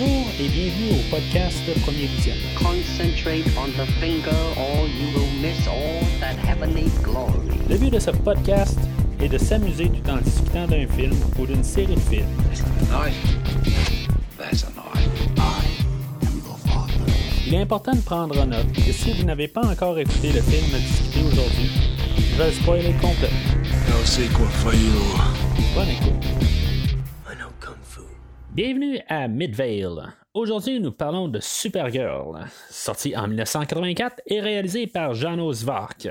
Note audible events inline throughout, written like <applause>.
Bonjour et bienvenue au podcast Premier Visionnement. Concentrate on the finger, or you will miss all that heavenly glory. Le but de ce podcast est de s'amuser tout en discutant d'un film ou d'une série de films. There's a knife. Il est important de prendre note que si vous n'avez pas encore écouté le film à discuter aujourd'hui, je vais le spoiler complètement. Bonne écoute. Bienvenue à Midvale. Aujourd'hui, nous parlons de Supergirl, sorti en 1984 et réalisé par Janos Svark,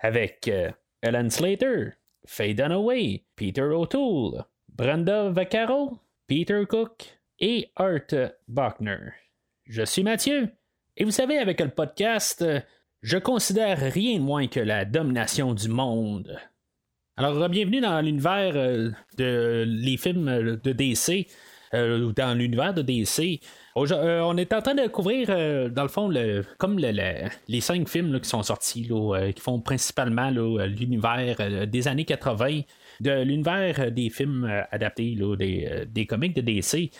avec euh, Ellen Slater, Faye Dunaway, Peter O'Toole, Brenda Vaccaro, Peter Cook et Art Buckner. Je suis Mathieu, et vous savez, avec le podcast, je considère rien de moins que la domination du monde. Alors, bienvenue dans l'univers euh, de les films euh, de DC, euh, dans l'univers de DC. Euh, on est en train de couvrir, euh, dans le fond, le, comme le- le- les cinq films qui sont sortis, qui font principalement l'univers des années 80, de l'univers des films adaptés des, des comics de DC.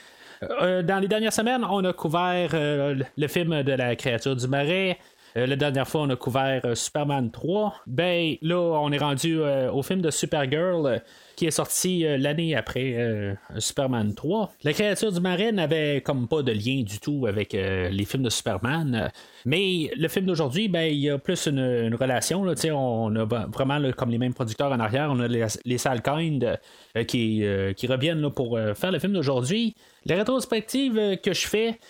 Dans les dernières semaines, on a couvert le film de la créature du marais. Euh, la dernière fois, on a couvert euh, Superman 3. Ben, là, on est rendu euh, au film de Supergirl qui est sorti l'année après Superman 3. La créature du marais n'avait comme pas de lien du tout avec les films de Superman. mais le film d'aujourd'hui, ben, il y a plus une, relation. Là, on a vraiment comme les mêmes producteurs en arrière. On a les, les Salkind qui, qui reviennent là, pour faire le film d'aujourd'hui. La rétrospective que je fais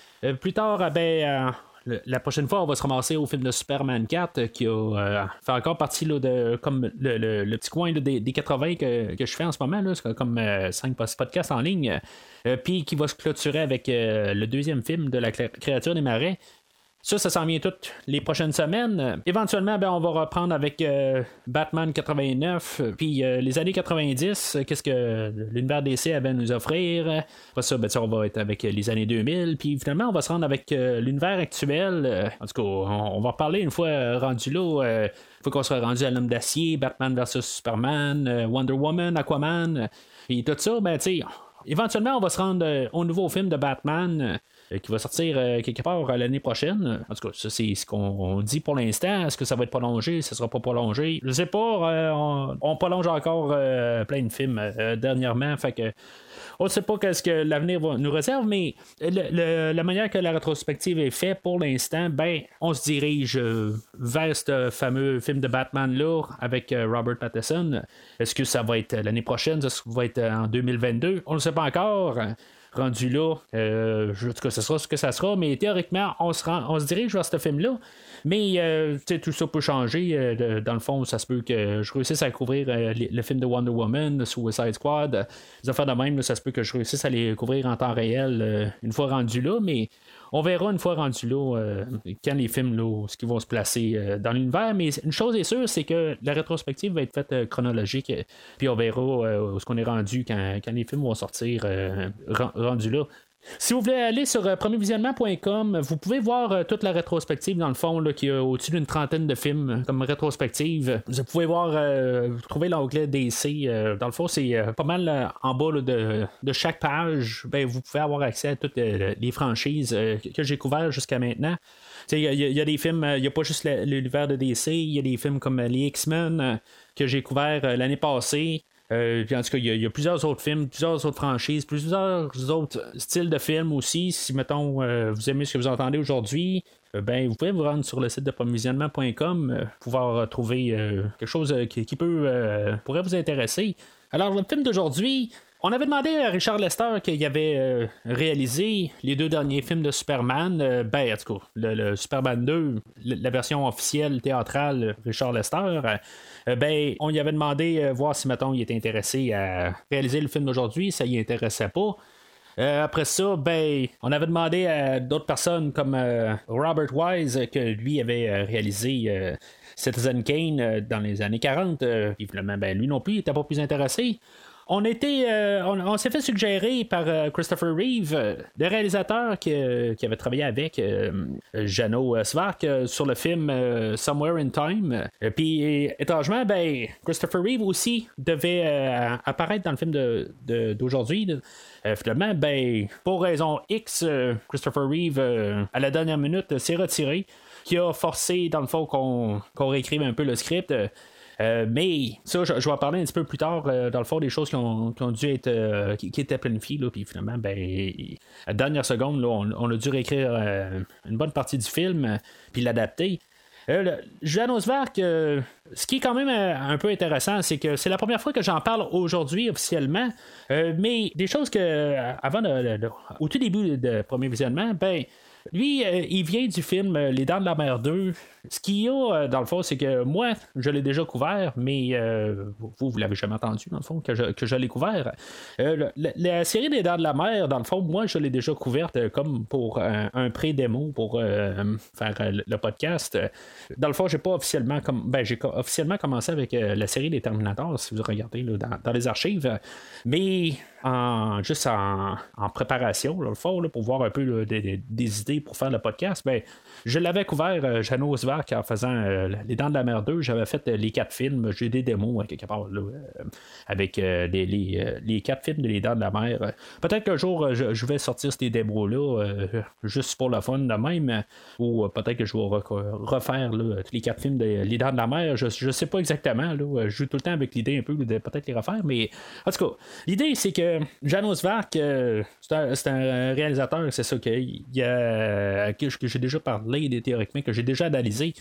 plus tard, euh, ben, la prochaine fois, on va se ramasser au film de Superman 4 euh, qui a euh, fait encore partie là, de comme le, le- petit coin des, des 80 que, je fais en ce moment, là, comme 5 podcasts en ligne, euh, puis qui va se clôturer avec euh, le deuxième film de la cré- créature des marais. Ça, ça s'en vient toutes les prochaines semaines. Éventuellement, ben, on va reprendre avec euh, Batman 89, euh, puis euh, les années 90, euh, qu'est-ce que l'univers DC avait à nous offrir. Ça, ben, on va être avec les années 2000, puis finalement, on va se rendre avec l'univers actuel. En tout cas, on, va reparler une fois rendu là. fois qu'on sera rendu à l'homme d'acier, Batman vs Superman, Wonder Woman, Aquaman, puis tout ça, ben, tu éventuellement, on va se rendre au nouveau film de Batman qui va sortir euh, quelque part euh, l'année prochaine. En tout cas, ça, c'est ce qu'on dit pour l'instant. Est-ce que ça va être prolongé? Ça sera pas prolongé? Je sais pas. euh, on, on prolonge encore euh, plein de films euh, dernièrement. Fait que. On ne sait pas qu'est-ce que l'avenir nous réserve, mais la manière que la rétrospective est faite pour l'instant, ben, on se dirige euh, vers ce fameux film de Batman-là avec euh, Robert Pattinson. Est-ce que ça va être l'année prochaine? Est-ce que ça va être en 2022? On ne sait pas encore rendu là, euh, en tout cas, ce sera ce que ça sera, mais théoriquement, on se, rend- on se dirige vers ce film-là. Mais euh, tout ça peut changer. euh, dans le fond, ça se peut que je réussisse à couvrir euh, les- le film de Wonder Woman, Suicide Squad, des affaires de même, ça se peut que je réussisse à les couvrir en temps réel euh, une fois rendu là, mais on verra une fois rendu là euh, quand les films là, ce qui vont se placer euh, dans l'univers. Mais une chose est sûre, c'est que la rétrospective va être faite euh, chronologique, puis on verra où ce qu'on est rendu quand, quand les films vont sortir ren- rendu là. Si vous voulez aller sur euh, premiervisionnement.com, vous pouvez voir euh, toute la rétrospective dans le fond, là, qui a au-dessus d'une trentaine de films euh, comme rétrospective. Vous pouvez voir, euh, l'onglet DC. euh, dans le fond, c'est euh, pas mal euh, en bas de, de chaque page. Ben, vous pouvez avoir accès à toutes euh, les franchises euh, que j'ai couvertes jusqu'à maintenant. Il y, a- des films, euh, il n'y a pas juste l'univers de DC, il y a des films comme euh, les X-Men euh, que j'ai couverts euh, l'année passée. Euh, en tout cas, il y, a- plusieurs autres films, plusieurs autres franchises, plusieurs autres styles de films aussi. Si, mettons, euh, vous aimez ce que vous entendez aujourd'hui, euh, ben, vous pouvez vous rendre sur le site de provisionnement.com euh, pouvoir trouver quelque chose qui, qui peut, pourrait vous intéresser. Alors, le film d'aujourd'hui, on avait demandé à Richard Lester qu'il avait euh, réalisé les deux derniers films de Superman. euh, ben, en tout cas, le, Superman 2, le- la version officielle théâtrale, Richard Lester. euh, ben, on lui avait demandé voir si, mettons, il était intéressé à réaliser le film d'aujourd'hui. Ça y intéressait pas. Après ça, ben, on avait demandé à d'autres personnes comme Robert Wise que lui avait réalisé Citizen Kane dans les années 40. euh, puis finalement, ben, lui non plus, il n'était pas plus intéressé. On était, euh, on, s'est fait suggérer par euh, Christopher Reeve, euh, le réalisateur qui, avait travaillé avec Jano Svark sur le film Somewhere in Time. Puis étrangement, ben Christopher Reeve aussi devait apparaître dans le film d'aujourd'hui. finalement, ben pour raison X, Christopher Reeve à la dernière minute s'est retiré, qui a forcé dans le fond qu'on réécrive un peu le script. Euh, mais ça, je, vais en parler un petit peu plus tard, euh, dans le fond, des choses qui ont, dû être euh, qui, étaient planifiées, là, puis finalement, ben, à la dernière seconde, là, on, a dû réécrire une bonne partie du film, puis l'adapter. Euh, Osvark, ce qui est quand même un peu intéressant, c'est que c'est la première fois que j'en parle aujourd'hui officiellement, mais des choses que, avant, au tout début du premier visionnement, ben, lui, euh, il vient du film euh, Les Dents de la Mer 2. Ce qu'il y a, euh, dans le fond, c'est que moi, je l'ai déjà couvert, mais vous, vous l'avez jamais entendu, dans le fond, que je, l'ai couvert. La, série des Dents de la Mer, dans le fond, moi, je l'ai déjà couverte comme pour un, pré-démo pour faire le podcast. Dans le fond, j'ai pas officiellement ben, j'ai officiellement commencé avec la série des Terminators, si vous regardez dans, les archives. Mais juste en, préparation, le fond, pour voir un peu des, idées pour faire le podcast, ben, je l'avais couvert, euh, Jeannot en faisant euh, Les Dents de la Mer 2. J'avais fait euh, les quatre films. J'ai des démos hein, quelque part avec les, quatre films de Les Dents de la Mer. Peut-être qu'un jour, je, vais sortir ces démos-là juste pour le fun de même. Ou peut-être que je vais refaire les quatre films de Les Dents de la Mer. Je ne sais pas exactement. Je joue tout le temps avec l'idée un peu de peut-être les refaire. Mais en tout cas, l'idée, c'est que Janos Vark, c'est un, réalisateur, c'est ça qu'il y a, que j'ai déjà parlé théoriquement que j'ai déjà analysé.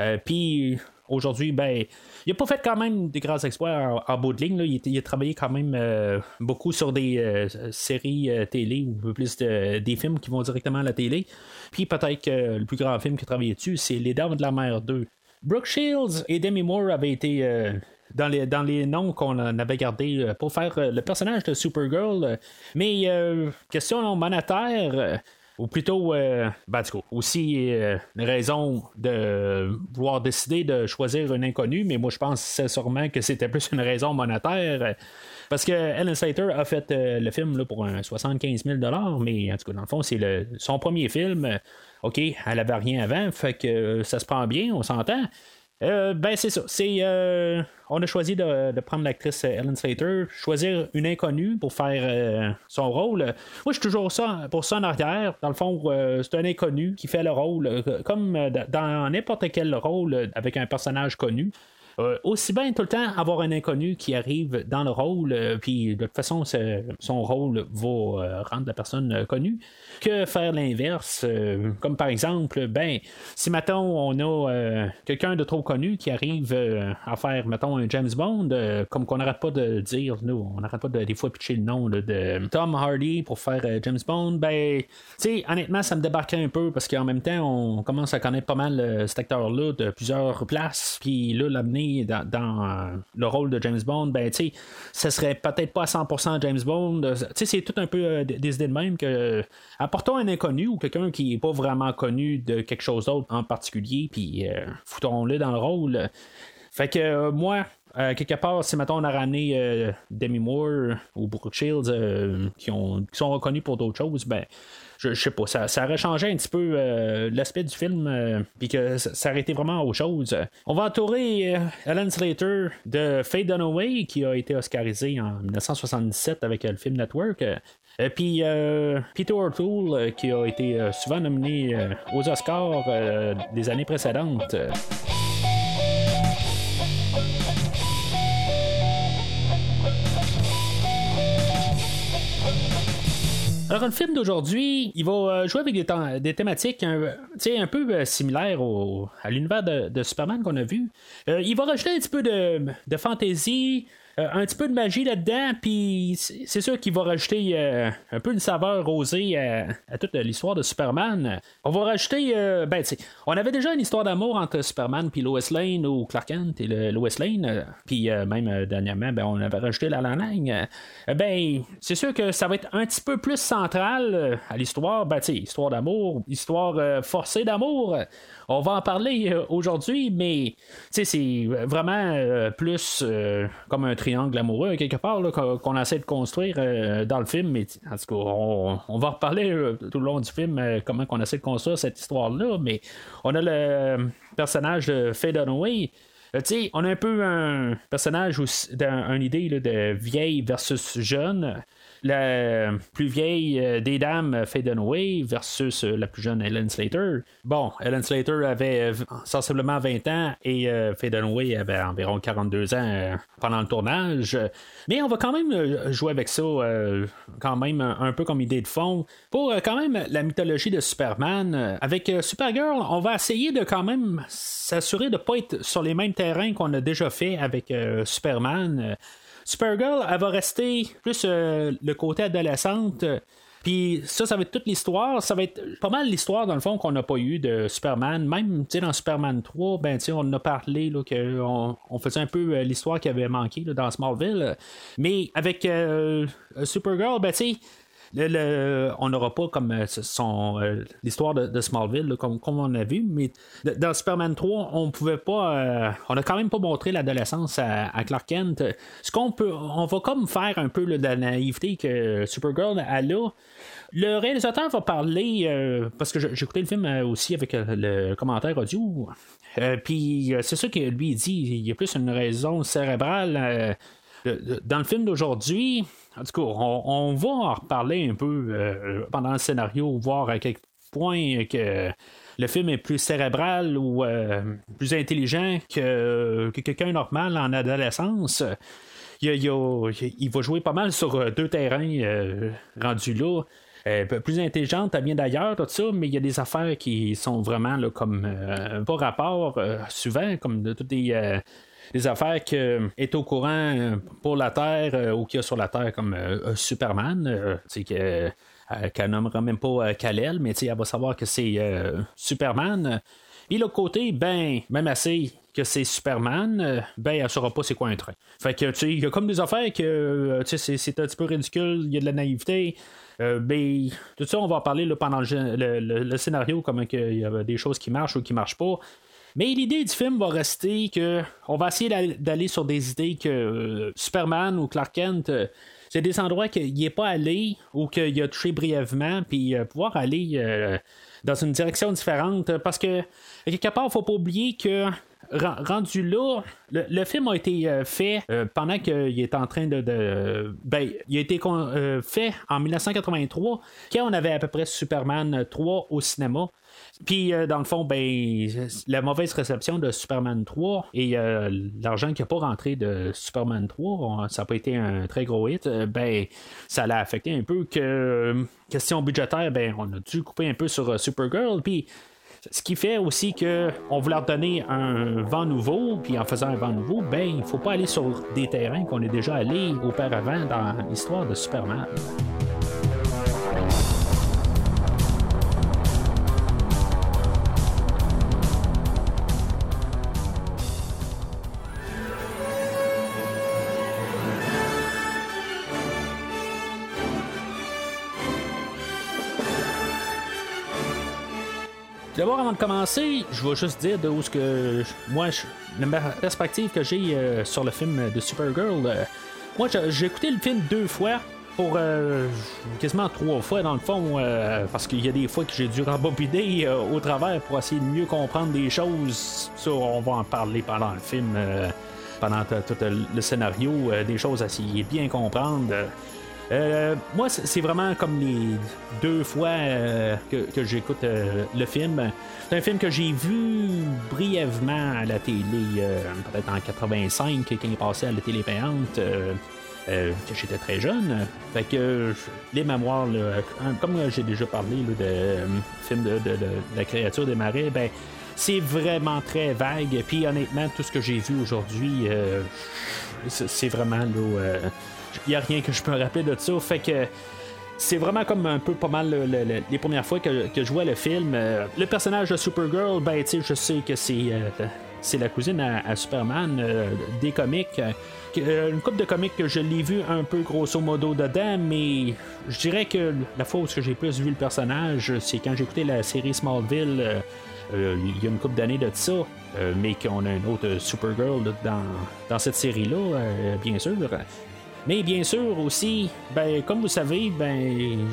Euh, puis aujourd'hui, ben, il a pas fait quand même des grands exploits en, bout de ligne. Il, a travaillé quand même euh, beaucoup sur des euh, séries télé ou plus des films qui vont directement à la télé. Puis peut-être que le plus grand film qu'il a travaillé dessus, c'est Les Dames de la Mer 2. Brooke Shields et Demi Moore avaient été dans les, dans les noms qu'on avait gardés pour faire le personnage de Supergirl. Mais question monétaire, ou plutôt, euh, ben, aussi euh, une raison de vouloir décider de choisir un inconnu, mais moi je pense sûrement que c'était plus une raison monétaire. Parce que Ellen Slater a fait euh, le film là, pour un 75 000 mais en tout cas, dans le fond, c'est son premier film. OK, elle avait rien avant, fait que ça se prend bien, on s'entend. Euh, ben, c'est ça. C'est, euh, on a choisi de, prendre l'actrice Ellen Slater, choisir une inconnue pour faire euh, son rôle. Moi, je suis toujours ça, pour ça en arrière. Dans le fond, c'est un inconnu qui fait le rôle, comme dans n'importe quel rôle avec un personnage connu. Aussi bien tout le temps avoir un inconnu qui arrive dans le rôle, puis de toute façon, son rôle va rendre la personne connue que faire l'inverse. Euh, comme par exemple, ben, si maintenant on a euh, quelqu'un de trop connu qui arrive euh, à faire, mettons, un James Bond, comme qu'on n'arrête pas de dire, nous, on n'arrête pas de, des fois pitcher le nom de Tom Hardy pour faire James Bond, ben, tu sais, honnêtement, ça me débarquait un peu parce qu'en même temps, on commence à connaître pas mal cet acteur-là de plusieurs places, puis là, l'amener dans, le rôle de James Bond, ben, tu sais, ça serait peut-être pas à 100% James Bond. Tu sais, c'est tout un peu des idées de même que apportons un inconnu ou quelqu'un qui n'est pas vraiment connu de quelque chose d'autre en particulier, puis euh, foutons-le dans le rôle. Fait que euh, moi, euh, quelque part, si maintenant on a ramené Demi Moore ou Brooke Shields qui, ont, qui sont reconnus pour d'autres choses, ben je, sais pas, ça, ça aurait changé un petit peu l'aspect du film, puis que ça, aurait été vraiment autre chose. On va entourer Alan Slater de Faye Dunaway, qui a été oscarisé en 1977 avec le film Network. Et puis euh, Peter O'Toole, euh, qui a été euh, souvent nominé aux Oscars des années précédentes. Alors, le film d'aujourd'hui, il va jouer avec des, thématiques un, un peu similaires à l'univers de, Superman qu'on a vu. il va rajouter un petit peu de, de fantaisie, euh, un petit peu de magie là-dedans, puis c'est sûr qu'il va rajouter euh, un peu une saveur rosée à, toute l'histoire de Superman. On va rajouter, euh, ben, on avait déjà une histoire d'amour entre Superman puis Lois Lane ou Clark Kent et le, Lois Lane, puis même dernièrement, ben, on avait rajouté la Lang. ben, c'est sûr que ça va être un petit peu plus central à l'histoire, ben, histoire d'amour, histoire forcée d'amour. On va en parler aujourd'hui, mais c'est vraiment plus comme un triangle amoureux quelque part qu'on, essaie de construire euh, dans le film, mais en tout cas, on, on va reparler euh, tout le long du film euh, comment qu'on essaie de construire cette histoire-là, mais on a le personnage de Faye Dunaway. Euh, on a un peu un personnage aussi, d'un- une idée de vieille versus jeune. La plus vieille euh, des dames, Faye Dunaway, versus euh, la plus jeune, Ellen Slater. Bon, Ellen Slater avait euh, sensiblement 20 ans et euh, Faye Dunaway avait environ 42 ans euh, pendant le tournage. Mais on va quand même euh, jouer avec ça, euh, quand même un, peu comme idée de fond. Pour euh, quand même la mythologie de Superman, euh, avec euh, Supergirl, on va essayer de quand même s'assurer de ne pas être sur les mêmes terrains qu'on a déjà fait avec euh, Superman. Supergirl, elle va rester plus euh, le côté adolescente. Puis ça, ça va être toute l'histoire. Ça va être pas mal l'histoire, dans le fond, qu'on n'a pas eu de Superman. Même dans Superman 3, ben, on a parlé qu'on on faisait un peu euh, l'histoire qui avait manqué dans Smallville. Mais avec euh, Supergirl, ben, tu sais, on n'aura pas comme euh, son euh, l'histoire de, Smallville comme, comme on a vu, mais dans Superman 3, on pouvait pas euh, on a quand même pas montré l'adolescence à, Clark Kent. Ce qu'on peut on va comme faire un peu de la naïveté que Supergirl a là. Le réalisateur va parler parce que j'ai écouté le film aussi avec le commentaire audio. Puis c'est ça que lui dit, il y a plus une raison cérébrale. Dans le film d'aujourd'hui, en tout cas, on, va en reparler un peu euh, pendant le scénario, voir à quel point que le film est plus cérébral ou euh, plus intelligent que, que quelqu'un normal en adolescence. Il, va jouer pas mal sur euh, deux terrains rendus là. Plus intelligente, elle vient d'ailleurs, tout ça, mais il y a des affaires qui sont vraiment comme euh, pas rapport souvent, comme de toutes euh, des affaires qui est au courant euh, pour la Terre euh, ou qu'il y a sur la Terre comme euh, euh, Superman, euh, tu sais, que, euh, qu'elle nommera même pas euh, Kal-El, mais elle va savoir que c'est euh, Superman. Et l'autre côté, ben, même assez que c'est Superman, euh, ben, elle saura pas c'est quoi un train. Fait que, tu il y a comme des affaires que, euh, tu sais, c'est- un petit peu ridicule, il y a de la naïveté. Euh, ben, tout ça, on va en parler pendant le, le- scénario, comment il y a des choses qui marchent ou qui marchent pas. Mais l'idée du film va rester que on va essayer d'aller- sur des idées que euh, Superman ou Clark Kent, euh, c'est des endroits qu'il n'est pas allé ou qu'il a touché brièvement, puis euh, pouvoir aller dans une direction différente. Parce que, quelque part, il faut pas oublier que ren- rendu là, le, film a été fait pendant qu'il est en train de. ben, il a été fait en 1983, quand on avait à peu près Superman 3 au cinéma. Puis, euh, dans le fond, ben, la mauvaise réception de Superman 3 et euh, l'argent qui n'a pas rentré de Superman 3, on- ça n'a pas été un très gros hit, euh, ben, ça l'a affecté un peu que, question budgétaire, ben, on a dû couper un peu sur Supergirl. Puis, ce qui fait aussi que on voulait redonner un vent nouveau, puis en faisant un vent nouveau, ben il faut pas aller sur des terrains qu'on est déjà allé auparavant dans l'histoire de Superman. D'abord, avant de commencer, je vais juste dire de où ce que moi, je- la perspective que j'ai euh, sur le film de Supergirl. euh, moi, j'ai écouté le film deux fois. Pour euh, quasiment trois fois dans le fond, parce qu'il y a des fois que j'ai dû rembobiner au travers pour essayer de mieux comprendre des choses. Ça, on va en parler pendant le film, pendant tout le scénario, des choses à essayer de bien comprendre. Euh, moi, c'est vraiment comme les deux fois euh, que, j'écoute euh, le film. C'est un film que j'ai vu brièvement à la télé, peut-être en 85, quand il est passé à la télé payante. j'étais très jeune. Fait que les mémoires, comme j'ai déjà parlé là, de film de, de- la créature des marais, ben c'est vraiment très vague. Puis honnêtement, tout ce que j'ai vu aujourd'hui, c'est c'est vraiment là. N'y a rien que je peux me rappeler de ça. Fait que c'est vraiment comme un peu pas mal le- le- le- les premières fois que, que je vois le film. Euh, le personnage de Supergirl, ben tu je sais que c'est euh, c'est la cousine à, Superman euh, des comics. une coupe de comics que je l'ai vu un peu grosso modo dedans, mais je dirais que la fois où j'ai plus vu le personnage, c'est quand j'ai écouté la série Smallville. il y a une couple d'années de ça, mais qu'on a une autre Supergirl dans, dans cette série-là, bien sûr. Mais bien sûr aussi, ben comme vous savez, ben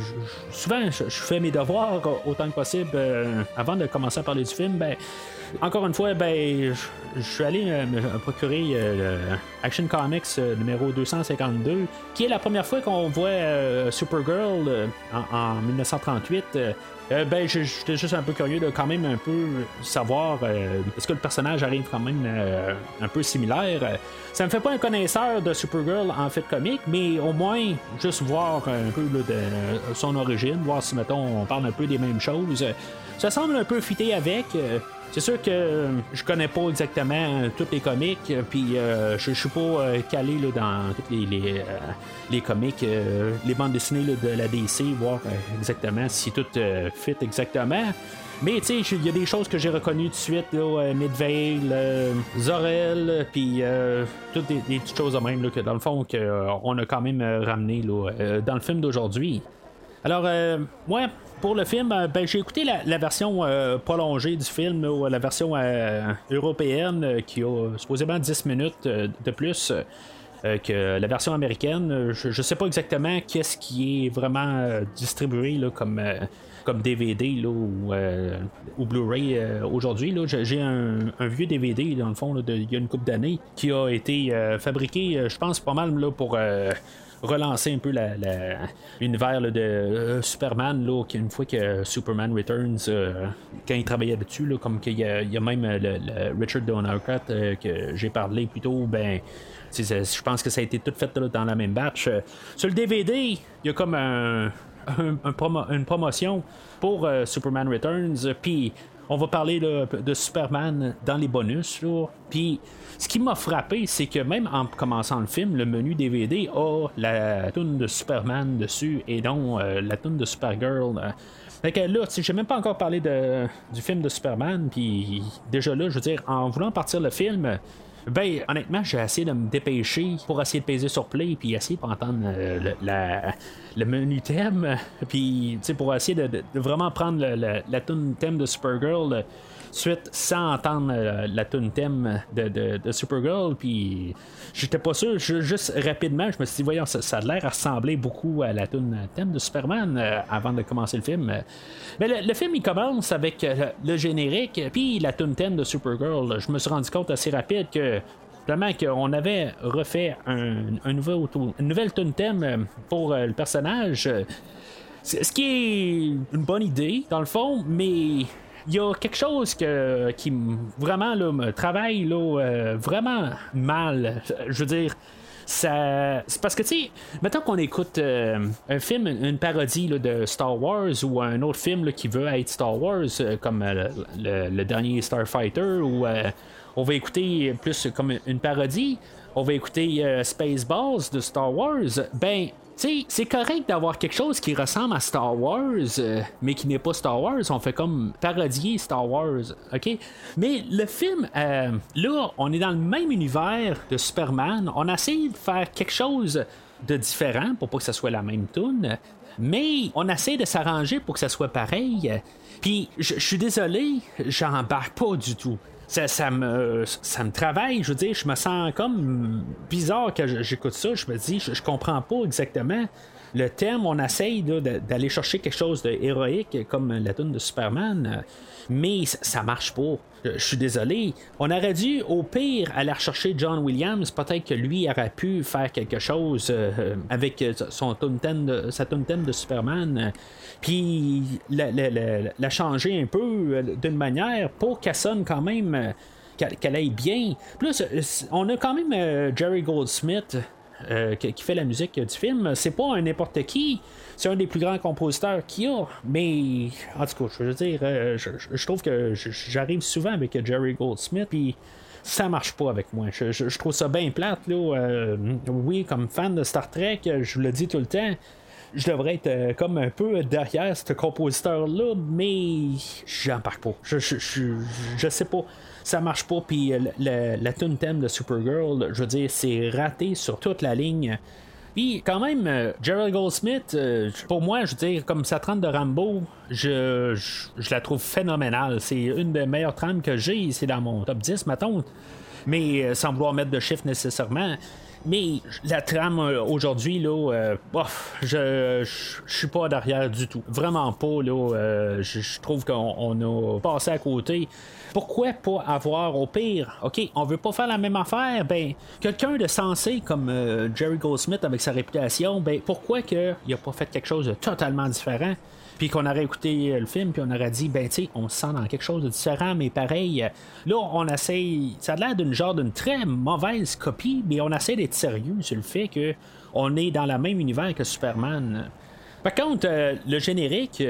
souvent je, fais mes devoirs autant que possible avant de commencer à parler du film. Ben encore une fois, ben, je suis allé euh, me procurer euh, Action Comics euh, numéro 252, qui est la première fois qu'on voit Supergirl en, 1938. Ben, j'étais juste un peu curieux de quand même un peu savoir est-ce que le personnage arrive quand même un peu similaire? Ça me fait pas un connaisseur de Supergirl en fait comique, mais au moins juste voir un peu de son origine, voir si mettons on parle un peu des mêmes choses. Ça semble un peu fité avec. C'est sûr que euh, je connais pas exactement euh, tous les comics, euh, puis je, suis pas calé dans tous les, les, comics, les bandes dessinées de la DC, voir exactement si tout fit exactement. Mais tu sais, il y a des choses que j'ai reconnues tout de suite, là, Midvale, Zorel, puis toutes des, petites choses de même que dans le fond on a quand même ramené dans le film d'aujourd'hui. Alors, moi, pour le film, euh, ben, j'ai écouté la, version euh, prolongée du film, ou la version euh, européenne, qui a supposément 10 minutes de plus. que la version américaine, je, ne sais pas exactement qu'est-ce qui est vraiment distribué comme, comme DVD ou, Blu-ray aujourd'hui. J'ai un, vieux DVD, dans le fond, il y a une couple d'années, qui a été fabriqué, je pense, pas mal là, pour relancer un peu l'univers de euh, Superman, là, une fois que Superman Returns, euh, quand il travaillait dessus, là, comme qu'il y, a même euh, le, Richard Donnercott que j'ai parlé plus tôt, ben, je pense que ça a été tout fait dans la même batch. Sur le DVD, il y a comme un, une promotion pour Superman Returns, puis on va parler de Superman dans les bonus. Puis ce qui m'a frappé, c'est que même en commençant le film, le menu DVD a la tune de Superman dessus et non euh, la tune de Supergirl. Fait que là, j'ai même pas encore parlé du film de Superman, puis déjà là, je veux dire, en voulant partir le film, ben, honnêtement, j'ai essayé de me dépêcher pour essayer de peser sur play, puis essayer pour entendre euh, le, le, menu thème, <laughs> puis pour essayer de, vraiment prendre la, la tune thème de Supergirl suite sans entendre euh, la tune thème de, de, Supergirl. Puis j'étais pas sûr, juste rapidement, je me suis dit, voyons, ça, a l'air à ressembler beaucoup à la tune thème de Superman euh, avant de commencer le film. Mais le, film, il commence avec euh, le générique, puis la tune thème de Supergirl. Je me suis rendu compte assez rapide que Vraiment qu'on avait refait un, nouveau, une nouvelle tune thème pour le personnage. Ce qui est une bonne idée, dans le fond, mais il y a quelque chose que, qui vraiment là, me travaille là, euh, vraiment mal. Je veux dire. Ça, c'est parce que, tu sais, maintenant qu'on écoute euh, un film, une parodie de Star Wars ou un autre film qui veut être Star Wars, euh, comme le, dernier Starfighter, ou on va écouter plus comme une parodie, on va écouter Spaceballs de Star Wars, ben, c'est correct d'avoir quelque chose qui ressemble à Star Wars, euh, mais qui n'est pas Star Wars. On fait comme parodier Star Wars, ok? Mais le film, euh, là, on est dans le même univers de Superman. On essaie de faire quelque chose de différent pour pas que ça soit la même tune. Mais on essaie de s'arranger pour que ça soit pareil. Puis, je suis désolé, j'embarque pas du tout ça, me, ça me travaille. Je veux dire, je me sens comme bizarre que j'écoute ça. Je me dis, je, comprends pas exactement le thème. On essaye d'aller chercher quelque chose de héroïque comme la tune de Superman, mais ça, marche pas. Je, suis désolé. On aurait dû, au pire, aller rechercher John Williams. Peut-être que lui aurait pu faire quelque chose euh, avec son thème de, sa thème de Superman puis la, changer un peu euh, d'une manière pour qu'elle sonne quand même, euh, qu'elle aille bien. Plus, euh, on a quand même Jerry Goldsmith. Qui fait la musique du film, c'est pas un n'importe qui, c'est un des plus grands compositeurs qu'il y a, mais en tout cas, je veux dire, je, trouve que j'arrive souvent avec Jerry Goldsmith, puis ça marche pas avec moi. Je, trouve ça bien plate, là. oui, comme fan de Star Trek, je le dis tout le temps, je devrais être euh, comme un peu derrière ce compositeur-là, mais j'en parle pas. Je, je, sais pas. Ça marche pas, puis euh, la tune thème de Supergirl, je veux dire, c'est raté sur toute la ligne. Puis quand même, euh, Gerald Goldsmith, euh, pour moi, je veux dire, comme sa trame de Rambo, je, je, la trouve phénoménale. C'est une des meilleures trames que j'ai. C'est dans mon top 10, mettons. Mais sans vouloir mettre de chiffres nécessairement. Mais la trame aujourd'hui, là, bof, je, je, suis pas derrière du tout. Vraiment pas, là. je, trouve qu'on on a passé à côté. Pourquoi pas avoir au pire, ok, on veut pas faire la même affaire, ben, quelqu'un de sensé comme euh, Jerry Goldsmith avec sa réputation, ben, pourquoi que il a pas fait quelque chose de totalement différent? Puis qu'on aurait écouté euh, le film, puis on aurait dit, ben, tu on se sent dans quelque chose de différent, mais pareil. euh, Là, on essaye. Ça a l'air d'une genre d'une très mauvaise copie, mais on essaie d'être sérieux sur le fait que on est dans le même univers que Superman. Par contre, le générique.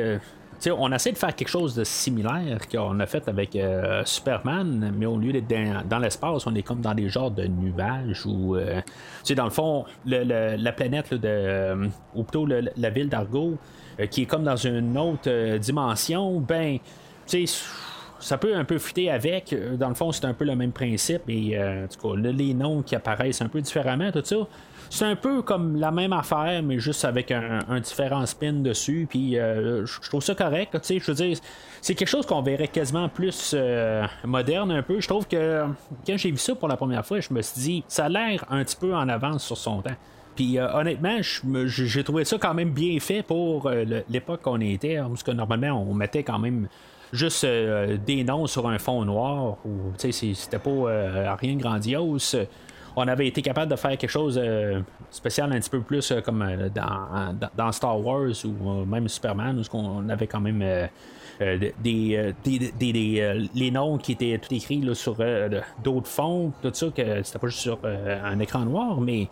On essaie de faire quelque chose de similaire qu'on a fait avec euh, Superman, mais au lieu d'être dans, l'espace, on est comme dans des genres de nuages ou, euh, dans le fond, la planète de, euh, ou plutôt la ville d'Argo, euh, qui est comme dans une autre dimension, ben, ça peut un peu fuiter avec. Dans le fond, c'est un peu le même principe. Et en tout cas, les noms qui apparaissent un peu différemment, tout ça. C'est un peu comme la même affaire, mais juste avec un, différent spin dessus. Puis euh, je trouve ça correct. tu sais, Je veux dire, c'est quelque chose qu'on verrait quasiment plus euh, moderne un peu. Je trouve que quand j'ai vu ça pour la première fois, je me suis dit, ça a l'air un petit peu en avance sur son temps. Puis euh, honnêtement, j'ai trouvé ça quand même bien fait pour euh, l'époque qu'on était, parce que normalement on mettait quand même juste des noms sur un fond noir, ou c'était pas rien grandiose. On avait été capable de faire quelque chose de spécial un petit peu plus euh, comme euh, dans, Star Wars ou euh, même Superman, où on avait quand même euh, euh, des, euh, des, des- des, euh, les noms qui étaient tout écrits sur euh, d'autres fonds, tout ça, que c'était pas juste sur euh, un écran noir, mais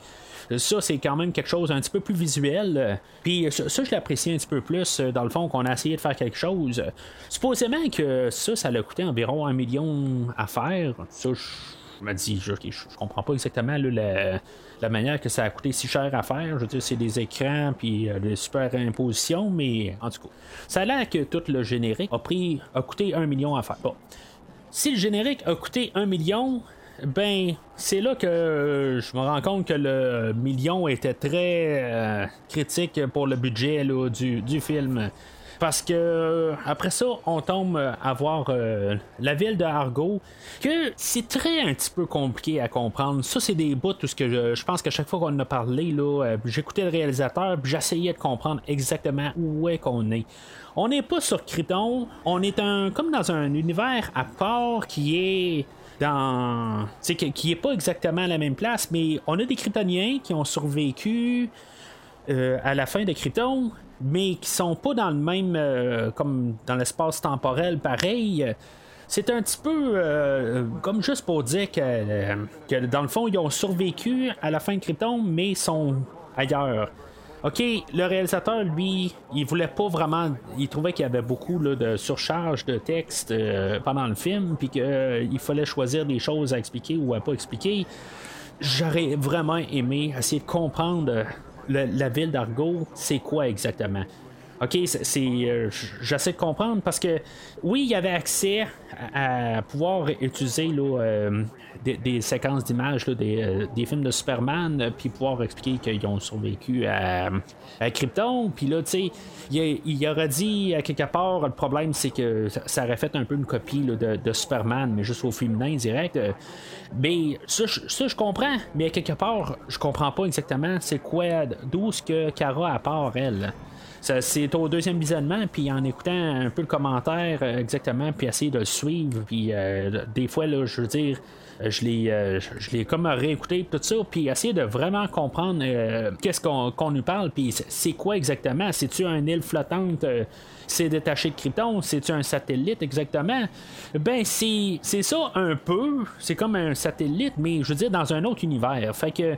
ça, c'est quand même quelque chose un petit peu plus visuel. euh, Puis ça, je l'apprécie un petit peu plus, euh, dans le fond, qu'on a essayé de faire quelque chose. Euh, Supposément que ça, ça l'a coûté environ un million à faire. Ça, je je me dis, je, je, comprends pas exactement la, manière que ça a coûté si cher à faire. Je veux dire, c'est des écrans puis euh, des superimpositions, mais en tout cas, ça a l'air que tout le générique a pris, a coûté un million à faire. Si le générique a coûté un million, ben, c'est là que euh, je me rends compte que le million était très euh, critique pour le budget du film. Parce que euh, après ça, on tombe euh, à voir euh, la ville de Argo, que c'est très un petit peu compliqué à comprendre. Ça, c'est des bouts, tout ce que je, pense que chaque fois qu'on en a parlé, j'écoutais le réalisateur, j'essayais de comprendre exactement où est qu'on est. On n'est pas sur Krypton, on est un, comme dans un univers à part qui est dans. Qui qui est pas exactement à la même place, mais on a des Kryptoniens qui ont survécu à la fin de Krypton, mais qui sont pas dans le même. euh, comme dans l'espace temporel pareil. C'est un petit peu euh, comme juste pour dire que, euh, que dans le fond, ils ont survécu à la fin de Krypton, mais sont ailleurs. OK, le réalisateur, lui, il voulait pas vraiment. Il trouvait qu'il y avait beaucoup de surcharge de texte pendant le film, puis qu'il fallait choisir des choses à expliquer ou à pas expliquer. J'aurais vraiment aimé essayer de comprendre la ville d'Argo, c'est quoi exactement? OK, c'est, euh, j'essaie de comprendre parce que oui, il y avait accès à, à pouvoir utiliser euh, des, séquences d'images euh, des films de Superman, puis pouvoir expliquer qu'ils ont survécu à, à Krypton. Puis là, tu sais, il, aurait dit à quelque part, le problème c'est que ça, aurait fait un peu une copie de, Superman, mais juste au féminin direct. Mais ça, je- comprends, mais à quelque part, je comprends pas exactement c'est quoi, d'où ce que Kara a part elle. C'est au deuxième visionnement, puis en écoutant un peu le commentaire euh, exactement, puis essayer de le suivre, puis euh, des fois, là, je veux dire, je l'ai, euh, je- l'ai comme réécouté, tout ça, puis essayer de vraiment comprendre euh, qu'est-ce qu'on, nous parle, puis c'est- quoi exactement? C'est-tu un île flottante c'est détaché de Krypton, c'est-tu un satellite exactement? Ben, c'est, c'est ça un peu. C'est comme un satellite, mais je veux dire, dans un autre univers. Fait que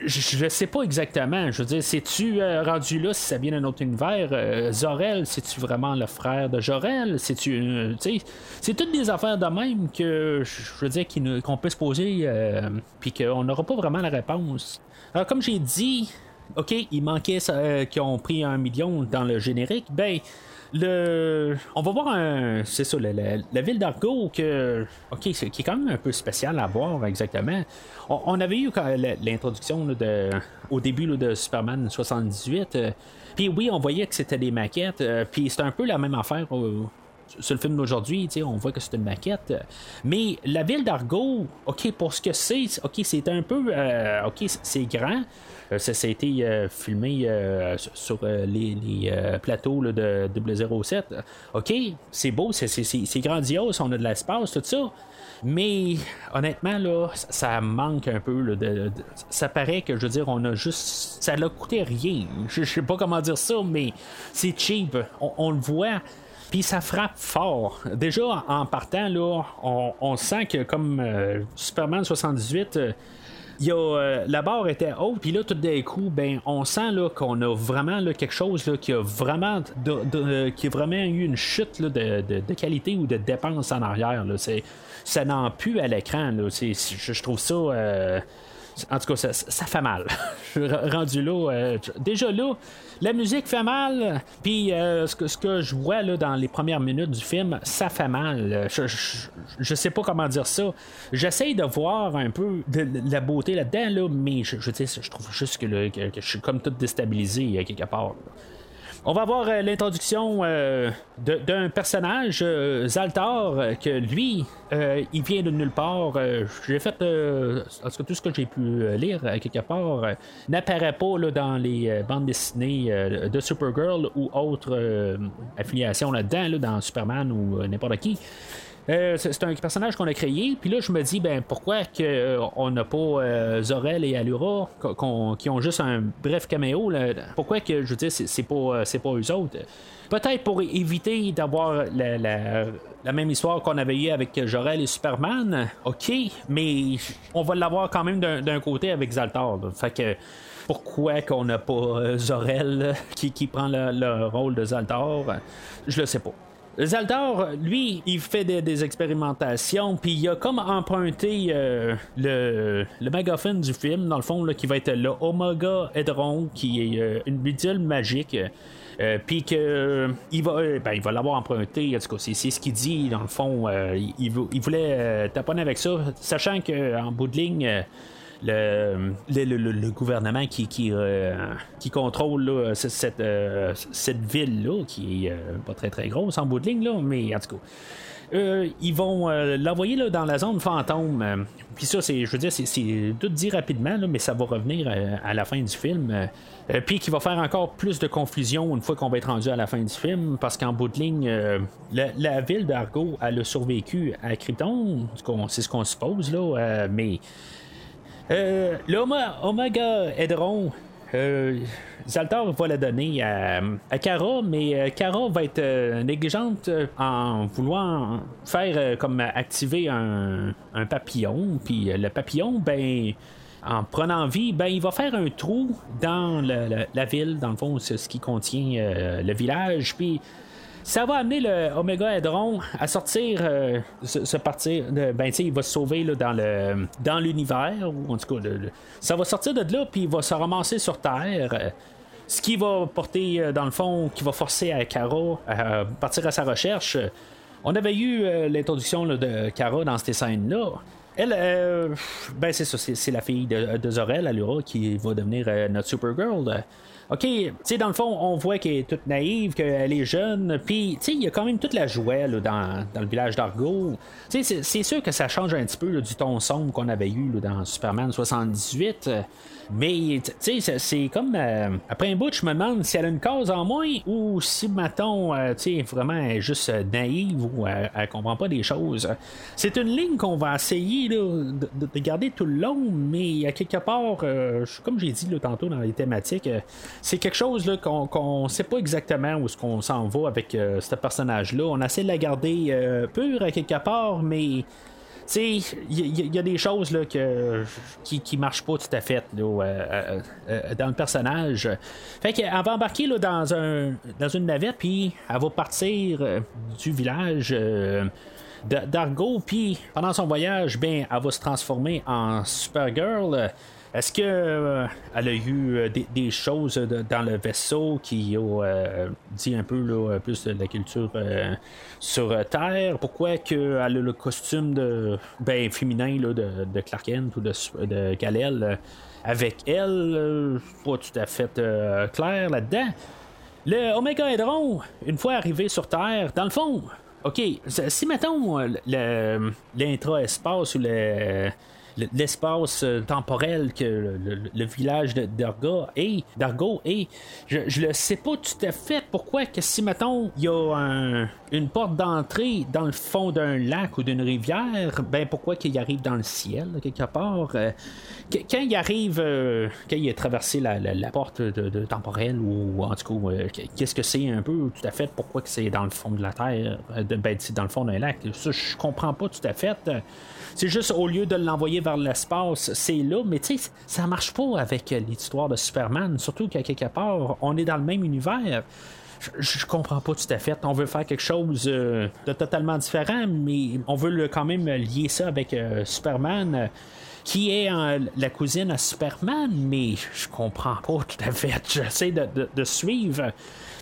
je, je sais pas exactement. Je veux dire, c'est-tu euh, rendu là si ça vient d'un autre univers? Euh, Zorel, c'est-tu vraiment le frère de Jorel? C'est-tu. euh, c'est toutes des affaires de même que je veux dire qui qu'on peut se poser, euh, puis qu'on n'aura pas vraiment la réponse. Alors, comme j'ai dit, ok, il manquait euh, qu'ils ont pris un million dans le générique, ben le, on va voir un, c'est ça, la, ville d'Argo que, ok, qui est quand même un peu spécial à voir exactement. On, avait eu l'introduction de, au début de Superman 78. euh, puis oui, on voyait que c'était des maquettes. euh, puis c'est un peu la même affaire. sur le film d'aujourd'hui, on voit que c'est une maquette. euh, Mais la ville d'Argo, ok, pour ce que c'est, ok, c'est un peu, ok, c'est grand. Euh, ça, a été euh, filmé euh, sur- les, plateaux là, de 007. Ok, c'est beau, c'est- grandiose, on a de l'espace, tout ça. Mais honnêtement, là, ça, manque un peu. de, ça paraît que, je veux dire, on a juste. Ça l'a coûté rien. Je, je sais pas comment dire ça, mais c'est cheap. On, le voit. Puis ça frappe fort. Déjà, en, partant, là, on, sent que comme Superman 78. euh, il y a, euh, la barre était haute, puis là, tout d'un coup, ben, on sent là, qu'on a vraiment là, quelque chose là, qui a vraiment de- qui a vraiment eu une chute là, de, de- qualité ou de dépense en arrière. Là. C'est, ça n'en plus à l'écran. Là. C'est, je, je trouve ça. euh, en tout cas, ça, fait mal. <laughs> Je suis rendu là. euh, déjà là, la musique fait mal. Puis euh, ce, que, ce que je vois là, dans les premières minutes du film, ça fait mal. Je, je, sais pas comment dire ça. J'essaye de voir un peu de, la beauté là-dedans, là, mais je, je, trouve juste que, je suis comme tout déstabilisé euh, quelque part. On va voir euh, l'introduction euh, d'un personnage, euh, Zaltar, que lui, il vient de nulle part. J'ai fait, tout ce que j'ai pu lire quelque part n'apparaît pas dans les bandes dessinées de Supergirl ou autres euh, affiliations là-dedans, là, dans Superman ou n'importe qui. Euh, c'est un personnage qu'on a créé, puis là je me dis ben pourquoi que euh, on n'a pas euh, Zor-El et Allura qu'on- qu'on- qui ont juste un bref caméo pourquoi que je veux dire c'est pas pas eux autres? Peut-être pour éviter d'avoir la, même histoire qu'on avait eu avec Jorel et Superman ok mais on va l'avoir quand même d'un côté avec Zaltar fait que pourquoi qu'on n'a pas Zor-El qui, qui prend le, le rôle de Zaltar? Je le sais pas Zaldar, lui, il fait des, expérimentations, puis il a comme emprunté euh, le, le du film, dans le fond, là, qui va être le Omega Hedron, qui est euh, une bidule magique. Euh, puis que il va ben, va l'avoir emprunté en tout cas c'est, ce qu'il dit dans le fond il, il vou- il voulait taponner avec ça sachant que en bout de ligne le, le, gouvernement qui, qui, euh, contrôle cette, euh, cette ville-là, qui est euh, pas très très grosse en bout de ligne, là, mais en tout cas. ils vont l'envoyer là, dans la zone fantôme. Euh, Puis ça, c'est, je veux dire, c'est, tout dit rapidement, là, mais ça va revenir à la fin du film. Puis qui va faire encore plus de confusion une fois qu'on va être rendu à la fin du film, parce qu'en bout de ligne, la, ville d'Argo, elle a survécu à Krypton, c'est ce qu'on suppose, là, mais euh, l'Oma- Omega Hedron, euh, Zaltar va la donner à, à Kara, mais euh, Kara va être euh, négligente en voulant faire comme activer un, papillon. Puis le papillon, ben. En prenant vie, ben, il va faire un trou dans le- le- la ville, dans le fond, c'est ce qui contient le village. Puis ça va amener le Omega Hedron à sortir, euh, se, partir. ben, tu sais, il va se sauver là, dans le dans l'univers, ou en tout cas, ça va sortir de là, puis il va se ramasser sur Terre. euh, ce qui va porter, euh, dans le fond, qui va forcer à Kara à partir à sa recherche. On avait eu l'introduction de Kara dans ces scènes-là. Elle, ben c'est ça, c'est, c'est la fille de, de Zor-El, Allura, qui va devenir euh, notre Supergirl. OK, tu sais, dans le fond, on voit qu'elle est toute naïve, qu'elle est jeune, puis, tu sais, il y a quand même toute la joie là, dans, dans le village d'Argo. Tu sais, c'est, sûr que ça change un petit peu du ton sombre qu'on avait eu dans Superman 78. Mais, tu sais, c'est, comme. euh, après un bout, je me demande si elle a une cause en moins ou si, mettons, euh, tu sais, vraiment, elle est juste euh, naïve ou elle, comprend pas des choses. C'est une ligne qu'on va essayer là, de, de- de garder tout le long, mais à quelque part, comme j'ai dit là, tantôt dans les thématiques, c'est quelque chose là, qu'on, qu'on sait pas exactement où est-ce qu'on s'en va avec ce personnage-là. On essaie de la garder pure à quelque part, mais il y, a des choses qui, qui marchent pas tout à fait euh, euh, euh, dans le personnage. Fait qu'elle va embarquer dans, un, dans une navette, puis elle va partir du village. d'Argo, puis pendant son voyage, ben, elle va se transformer en Supergirl. Est-ce que euh, elle a eu euh, des, choses dans le vaisseau qui ont euh, dit un peu là, plus de la culture euh, sur euh, Terre? Pourquoi que elle a le costume de ben, féminin de, de Clark Kent ou de, de Kal-El euh, avec elle? euh, pas tout à fait euh, clair là-dedans? Le Omega Hedron, une fois arrivé sur Terre, dans le fond, OK, si mettons euh, l'intra-espace ou le l'espace euh, temporel que le, village de- d'Argo est, d'Argo je, je le sais pas tout à fait pourquoi que si mettons il y a un- une porte d'entrée dans le fond d'un lac ou d'une rivière, ben pourquoi qu'il arrive dans le ciel quelque part euh, quand il arrive euh, quand il a traversé la, la- porte de, temporelle ou en tout cas qu'est-ce que c'est un peu tout à fait pourquoi que c'est dans le fond de la terre ben, c'est dans le fond d'un lac ça je comprends pas tout à fait c'est juste au lieu de l'envoyer vers l'espace, c'est là, mais tu sais, ça marche pas avec euh, l'histoire de Superman, surtout qu'à quelque part, on est dans le même univers. Je, je comprends pas tout à fait. On veut faire quelque chose euh, de totalement différent, mais on veut quand même lier ça avec euh, Superman. qui est la cousine à Superman, mais je comprends pas tout à fait. J'essaie de, de- suivre.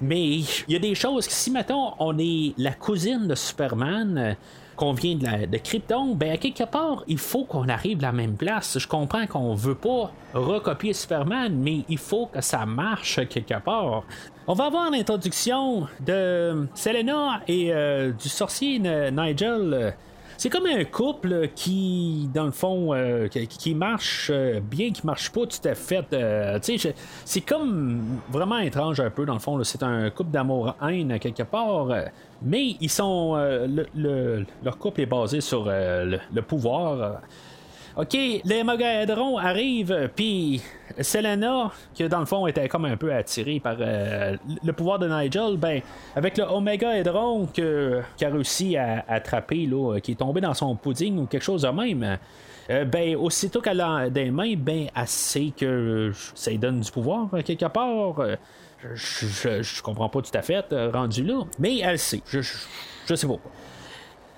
Mais il y a des choses que si, mettons, on est la cousine de Superman, qu'on vient de, la- Krypton, ben quelque part, il faut qu'on arrive à la même place. Je comprends qu'on veut pas recopier Superman, mais il faut que ça marche quelque part. On va avoir l'introduction de Selena et euh, du sorcier Nigel. C'est comme un couple qui, dans le fond, euh, qui, marche euh, bien, qui marche pas tout à fait. euh, c'est comme vraiment étrange un peu, dans le fond. C'est un couple d'amour-haine, quelque part. mais ils sont. le- le- leur couple est basé sur le pouvoir. OK, les Mogaedrons arrivent, puis Selena, qui dans le fond était comme un peu attirée par euh, le pouvoir de Nigel, ben, avec le Omega Hedron qui a réussi à, attraper, là, qui est tombé dans son pudding ou quelque chose de même, euh, ben, aussitôt qu'elle a des mains, ben, elle sait que ça lui donne du pouvoir, euh, quelque part. Euh, Je, je, comprends pas tout à fait, rendu là, mais elle sait. Je, je, sais pas.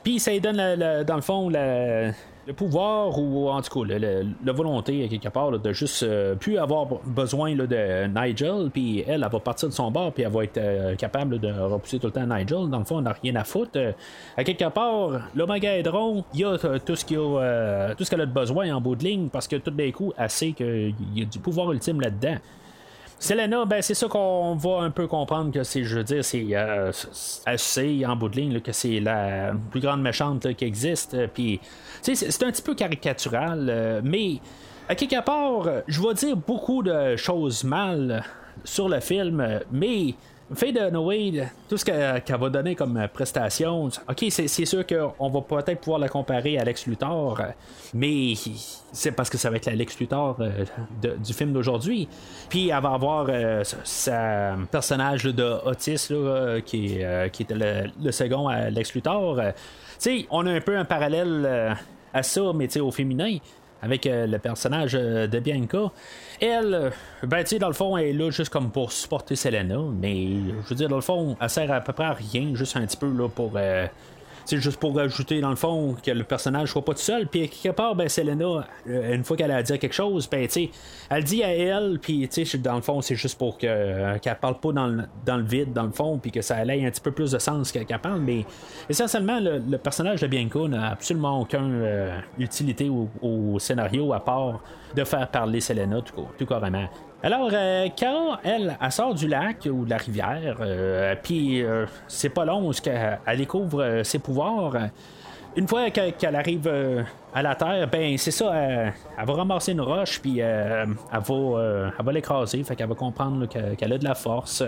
Puis ça lui donne, la- dans le fond, la- le pouvoir ou en tout cas la volonté, quelque part, de juste euh, plus avoir besoin là, de Nigel. Puis elle, elle va partir de son bord, puis elle va être euh, capable de repousser tout le temps Nigel. Dans le fond, on n'a rien à foutre. Euh, à quelque part, l'Omega Hedron, il y a euh, tout ce qu'il a, euh, tout ce qu'elle a de besoin en bout de ligne, parce que tout d'un coup, elle sait qu'il y a du pouvoir ultime là-dedans. Selena, ben c'est ça qu'on va un peu comprendre que c'est, je veux dire, c'est, euh, sait en bout de ligne que c'est la plus grande méchante qui existe. euh, Puis, c'est, un petit peu caricatural, euh, mais à quelque part, je vais dire beaucoup de choses mal sur le film, euh, mais Faye Dunaway, tout ce qu'elle, qu'elle va donner comme euh, prestation, ok, c'est, sûr qu'on va peut-être pouvoir la comparer à Lex Luthor, euh, mais c'est parce que ça va être la Lex Luthor euh, du film d'aujourd'hui. Puis elle va avoir euh, sa- personnage de Otis, là, euh, qui, euh, qui était le, second à Lex Luthor. Euh, on a un peu un parallèle euh, à ça, mais au féminin avec euh, le personnage euh, de Bianca. Elle, euh, ben, tu sais, dans le fond, elle est là juste comme pour supporter Selena, mais je veux dire, dans le fond, elle sert à peu près à rien, juste un petit peu là pour. C'est juste pour ajouter dans le fond que le personnage soit pas tout seul. Puis quelque part, ben Selena, euh, une fois qu'elle a dit quelque chose, ben tu elle dit à elle, puis tu sais, dans le fond, c'est juste pour que euh, qu'elle parle pas dans le, dans le vide, dans le fond, puis que ça ait un petit peu plus de sens qu'elle parle. Mais essentiellement, le, personnage de Bianca n'a absolument aucune euh, utilité au scénario à part de faire parler Selena tout, tout carrément. Alors, euh, Kara, elle, sort du lac ou de la rivière, euh, puis euh, c'est pas long qu'elle elle découvre euh, ses pouvoirs. Une fois qu'elle arrive à la terre, ben c'est ça, elle, va ramasser une roche, puis elle va, l'écraser, fait qu'elle va comprendre qu'elle a de la force.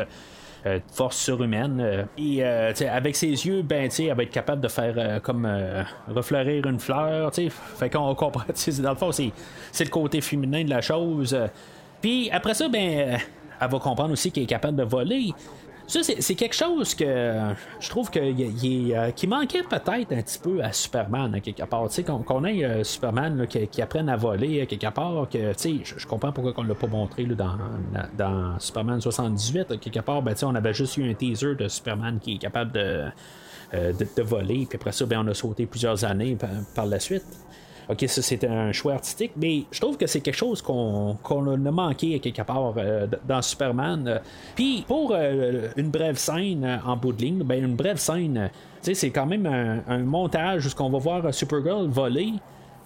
Euh, force surhumaine. euh, et euh, avec ses yeux, ben, elle va être capable de faire euh, comme refleurir une fleur. tu sais. Fait qu'on comprend. <laughs> Dans le fond, c'est, le côté féminin de la chose. Puis après ça, ben, elle va comprendre aussi qu'elle est capable de voler. Ça, c'est, quelque chose que euh, je trouve que euh, manquait peut-être un petit peu à Superman, à quelque part. Qu'on, ait euh, Superman qui, apprenne à voler à quelque part, que, je, comprends pourquoi on l'a pas montré dans, Superman 78. à quelque part, ben, on avait juste eu un teaser de Superman qui est capable de, voler, puis après ça, ben, on a sauté plusieurs années par la suite. Ok, ça c'est un choix artistique, mais je trouve que c'est quelque chose qu'on a manqué quelque part euh, dans Superman. Puis pour euh, une brève scène en bout de ligne, ben une brève scène, c'est quand même un, un montage où on va voir Supergirl voler.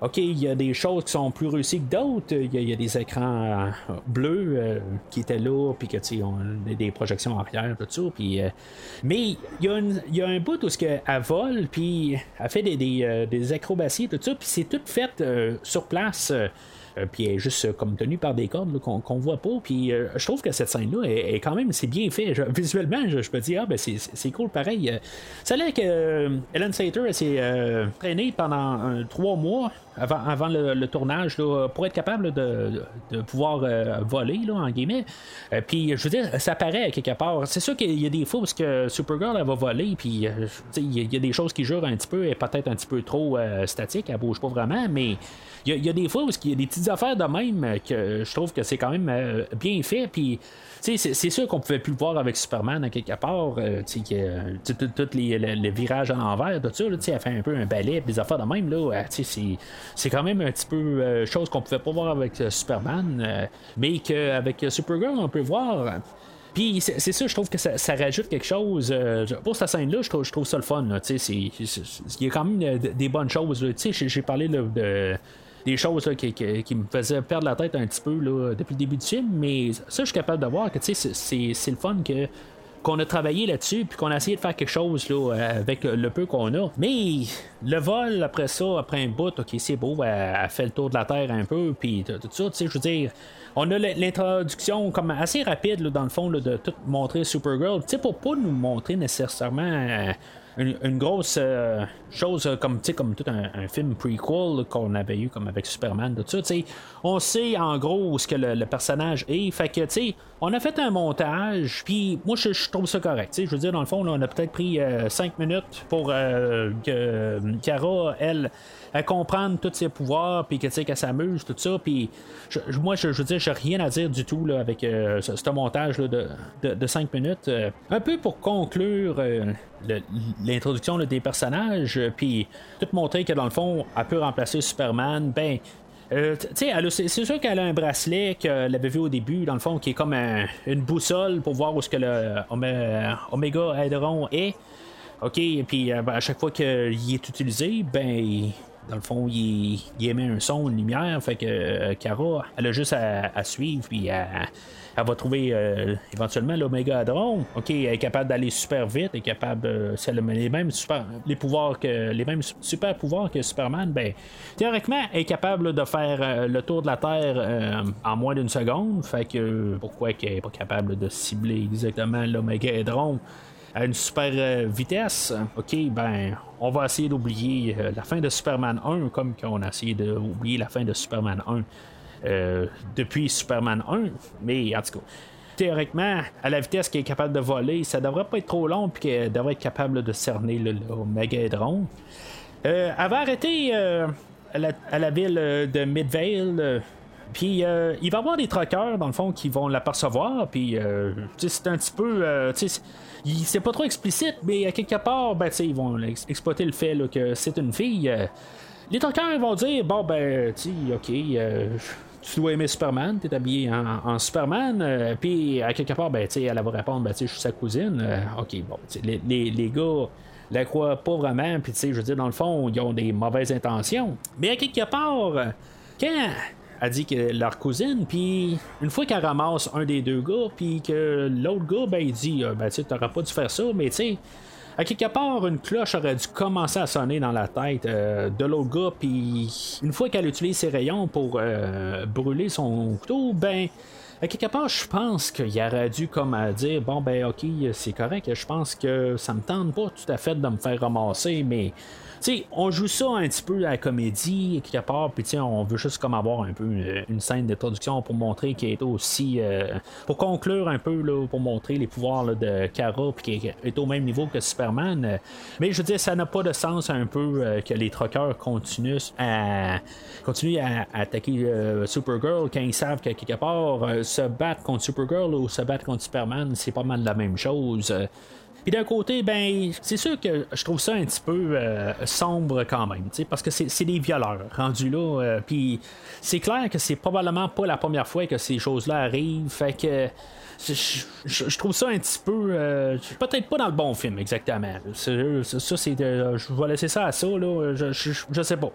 OK, il y a des choses qui sont plus réussies que d'autres. Il y, a- des écrans euh, bleus euh, qui étaient là, puis que tu on des projections arrière, tout ça. Puis, euh, mais il y, a un bout où ce que elle vole, puis elle fait des, des, des acrobaties, tout ça, puis c'est tout fait sur place. Euh, puis elle est juste euh, comme tenue par des cordes qu'on qu'on voit pas. Puis euh, je trouve que cette scène-là est, est quand même c'est bien fait. Visuellement, je, je me dis ah ben c'est- cool pareil. Ça a l'air que Ellen Slater elle s'est traînée pendant trois mois avant, avant le, tournage pour être capable de, de- pouvoir voler là, en guillemets. Puis je veux dire, ça paraît à quelque part. C'est sûr qu'il y a des fois parce que Supergirl elle va voler, puis tu sais, il y, a- il y a des choses qui jurent un petit peu, et peut-être un petit peu trop euh, statique, elle bouge pas vraiment, mais il y, a- des fois où il y a des petites affaires de même euh, que je trouve que c'est quand même euh, bien fait. Puis, c'est, c'est sûr qu'on pouvait plus le voir avec Superman à quelque part. euh, tu sais, tous les, les- virages à l'envers, tout ça, là, elle fait un peu un balai, puis des affaires de même. Là, c'est, c'est quand même un petit peu chose qu'on pouvait pas voir avec Superman, mais qu'avec Supergirl, on peut voir. Puis c'est c'est ça, je trouve que ça, rajoute quelque chose. pour cette scène-là, je trouve, je trouve ça le fun. Il y a quand même des bonnes choses. J'ai parlé de des choses là, qui, me faisaient perdre la tête un petit peu là, depuis le début du film, mais ça, je suis capable de voir que c'est- le fun que qu'on a travaillé là-dessus, puis qu'on a essayé de faire quelque chose là, avec le peu qu'on a. Mais le vol, après ça, après un bout, ok, c'est beau, elle, fait le tour de la Terre un peu, puis tout ça, tu sais, je veux dire, on a l'introduction comme assez rapide, dans le fond, là, de tout montrer Supergirl, tu sais, pour pas nous montrer nécessairement euh, une, grosse euh, chose euh, comme, comme tout un, film prequel qu'on avait eu comme avec Superman, tout ça, tu sais, on sait en gros ce que le, personnage est, fait que, tu on a fait un montage, puis moi, je, trouve ça correct, je veux dire, dans le fond, là, on a peut-être pris 5 minutes pour euh, que Kara, elle, à comprendre tous ses pouvoirs, puis que tu sais qu'elle s'amuse, tout ça. Puis moi, je, veux dire, j'ai rien à dire du tout là, avec euh, ce, montage de, de, de 5 minutes. Euh, un peu pour conclure euh, l'introduction des personnages, euh, puis tout montrer que dans le fond, elle peut remplacer Superman. Ben. c'est sûr qu'elle a un bracelet qu'elle avait vu au début, dans le fond, qui est comme un- une boussole pour voir où ce que le Omega Hedron est. OK, et puis ben, à chaque fois qu'il est utilisé, ben dans le fond, il, émet un son, une lumière, fait que euh, Kara, elle a juste à, suivre, puis elle, va trouver euh, éventuellement l'Oméga Hadron. OK, elle est capable d'aller super vite, elle est capable, euh, a les mêmes super, les pouvoirs que les mêmes su- super pouvoirs que Superman, ben théoriquement, elle est capable de faire euh, le tour de la Terre euh, en moins d'une seconde, fait que euh, pourquoi qu'elle est pas capable de cibler exactement l'Oméga Hadron? À une super euh, vitesse, ok, ben, on va essayer d'oublier euh, la fin de Superman 1 comme qu'on a essayé d'oublier la fin de Superman 1 euh, depuis Superman 1. Mais en tout cas, théoriquement, à la vitesse qu'elle est capable de voler, ça devrait pas être trop long puis qu'elle devrait être capable de cerner le, le Megadron. Euh, arrêter euh, à, la, ville de Midvale. puis il va y avoir des truckers, dans le fond, qui vont l'apercevoir. Puis euh, c'est un petit peu. euh, c'est pas trop explicite, mais à quelque part, ben, ils vont ex- exploiter le fait que c'est une fille. euh. les truckers vont dire bon, ben, tu ok. euh, tu dois aimer Superman, t'es habillé en, en Superman, euh, puis à quelque part, ben, tu elle va répondre, ben, tu je suis sa cousine. euh, ok, bon, les, les, les gars la croient pas vraiment, puis tu sais, je veux dire, dans le fond, ils ont des mauvaises intentions. Mais à quelque part, euh, quand elle dit que leur cousine, puis une fois qu'elle ramasse un des deux gars, puis que l'autre gars, ben, il dit, euh, ben, tu t'aurais pas dû faire ça, mais tu sais, à quelque part, une cloche aurait dû commencer à sonner dans la tête euh, de l'autre gars, puis une fois qu'elle utilise ses rayons pour euh, brûler son couteau, ben, à quelque part, je pense qu'il aurait dû comme à dire bon ben ok c'est correct, je pense que ça me tente pas tout à fait de me faire ramasser, mais sais, on joue ça un petit peu à la comédie, quelque part, puis on veut juste comme avoir un peu une, une scène d'introduction pour montrer qu'il est aussi. euh, pour conclure un peu, là, pour montrer les pouvoirs de Kara, puis qu'il est au même niveau que Superman. mais je veux dire, ça n'a pas de sens un peu euh, que les truckers continuent à, continuent à, attaquer euh, Supergirl quand ils savent que quelque part, se battre contre Supergirl ou se battre contre Superman, c'est pas mal la même chose. Puis d'un côté, ben, c'est sûr que je trouve ça un petit peu euh, sombre quand même, parce que c'est des violeurs rendus là. Euh, puis c'est clair que c'est probablement pas la première fois que ces choses-là arrivent. Fait que je, trouve ça un petit peu. Euh, peut-être pas dans le bon film exactement. Ça, c'est. je vais laisser ça à ça, là. Je, je sais pas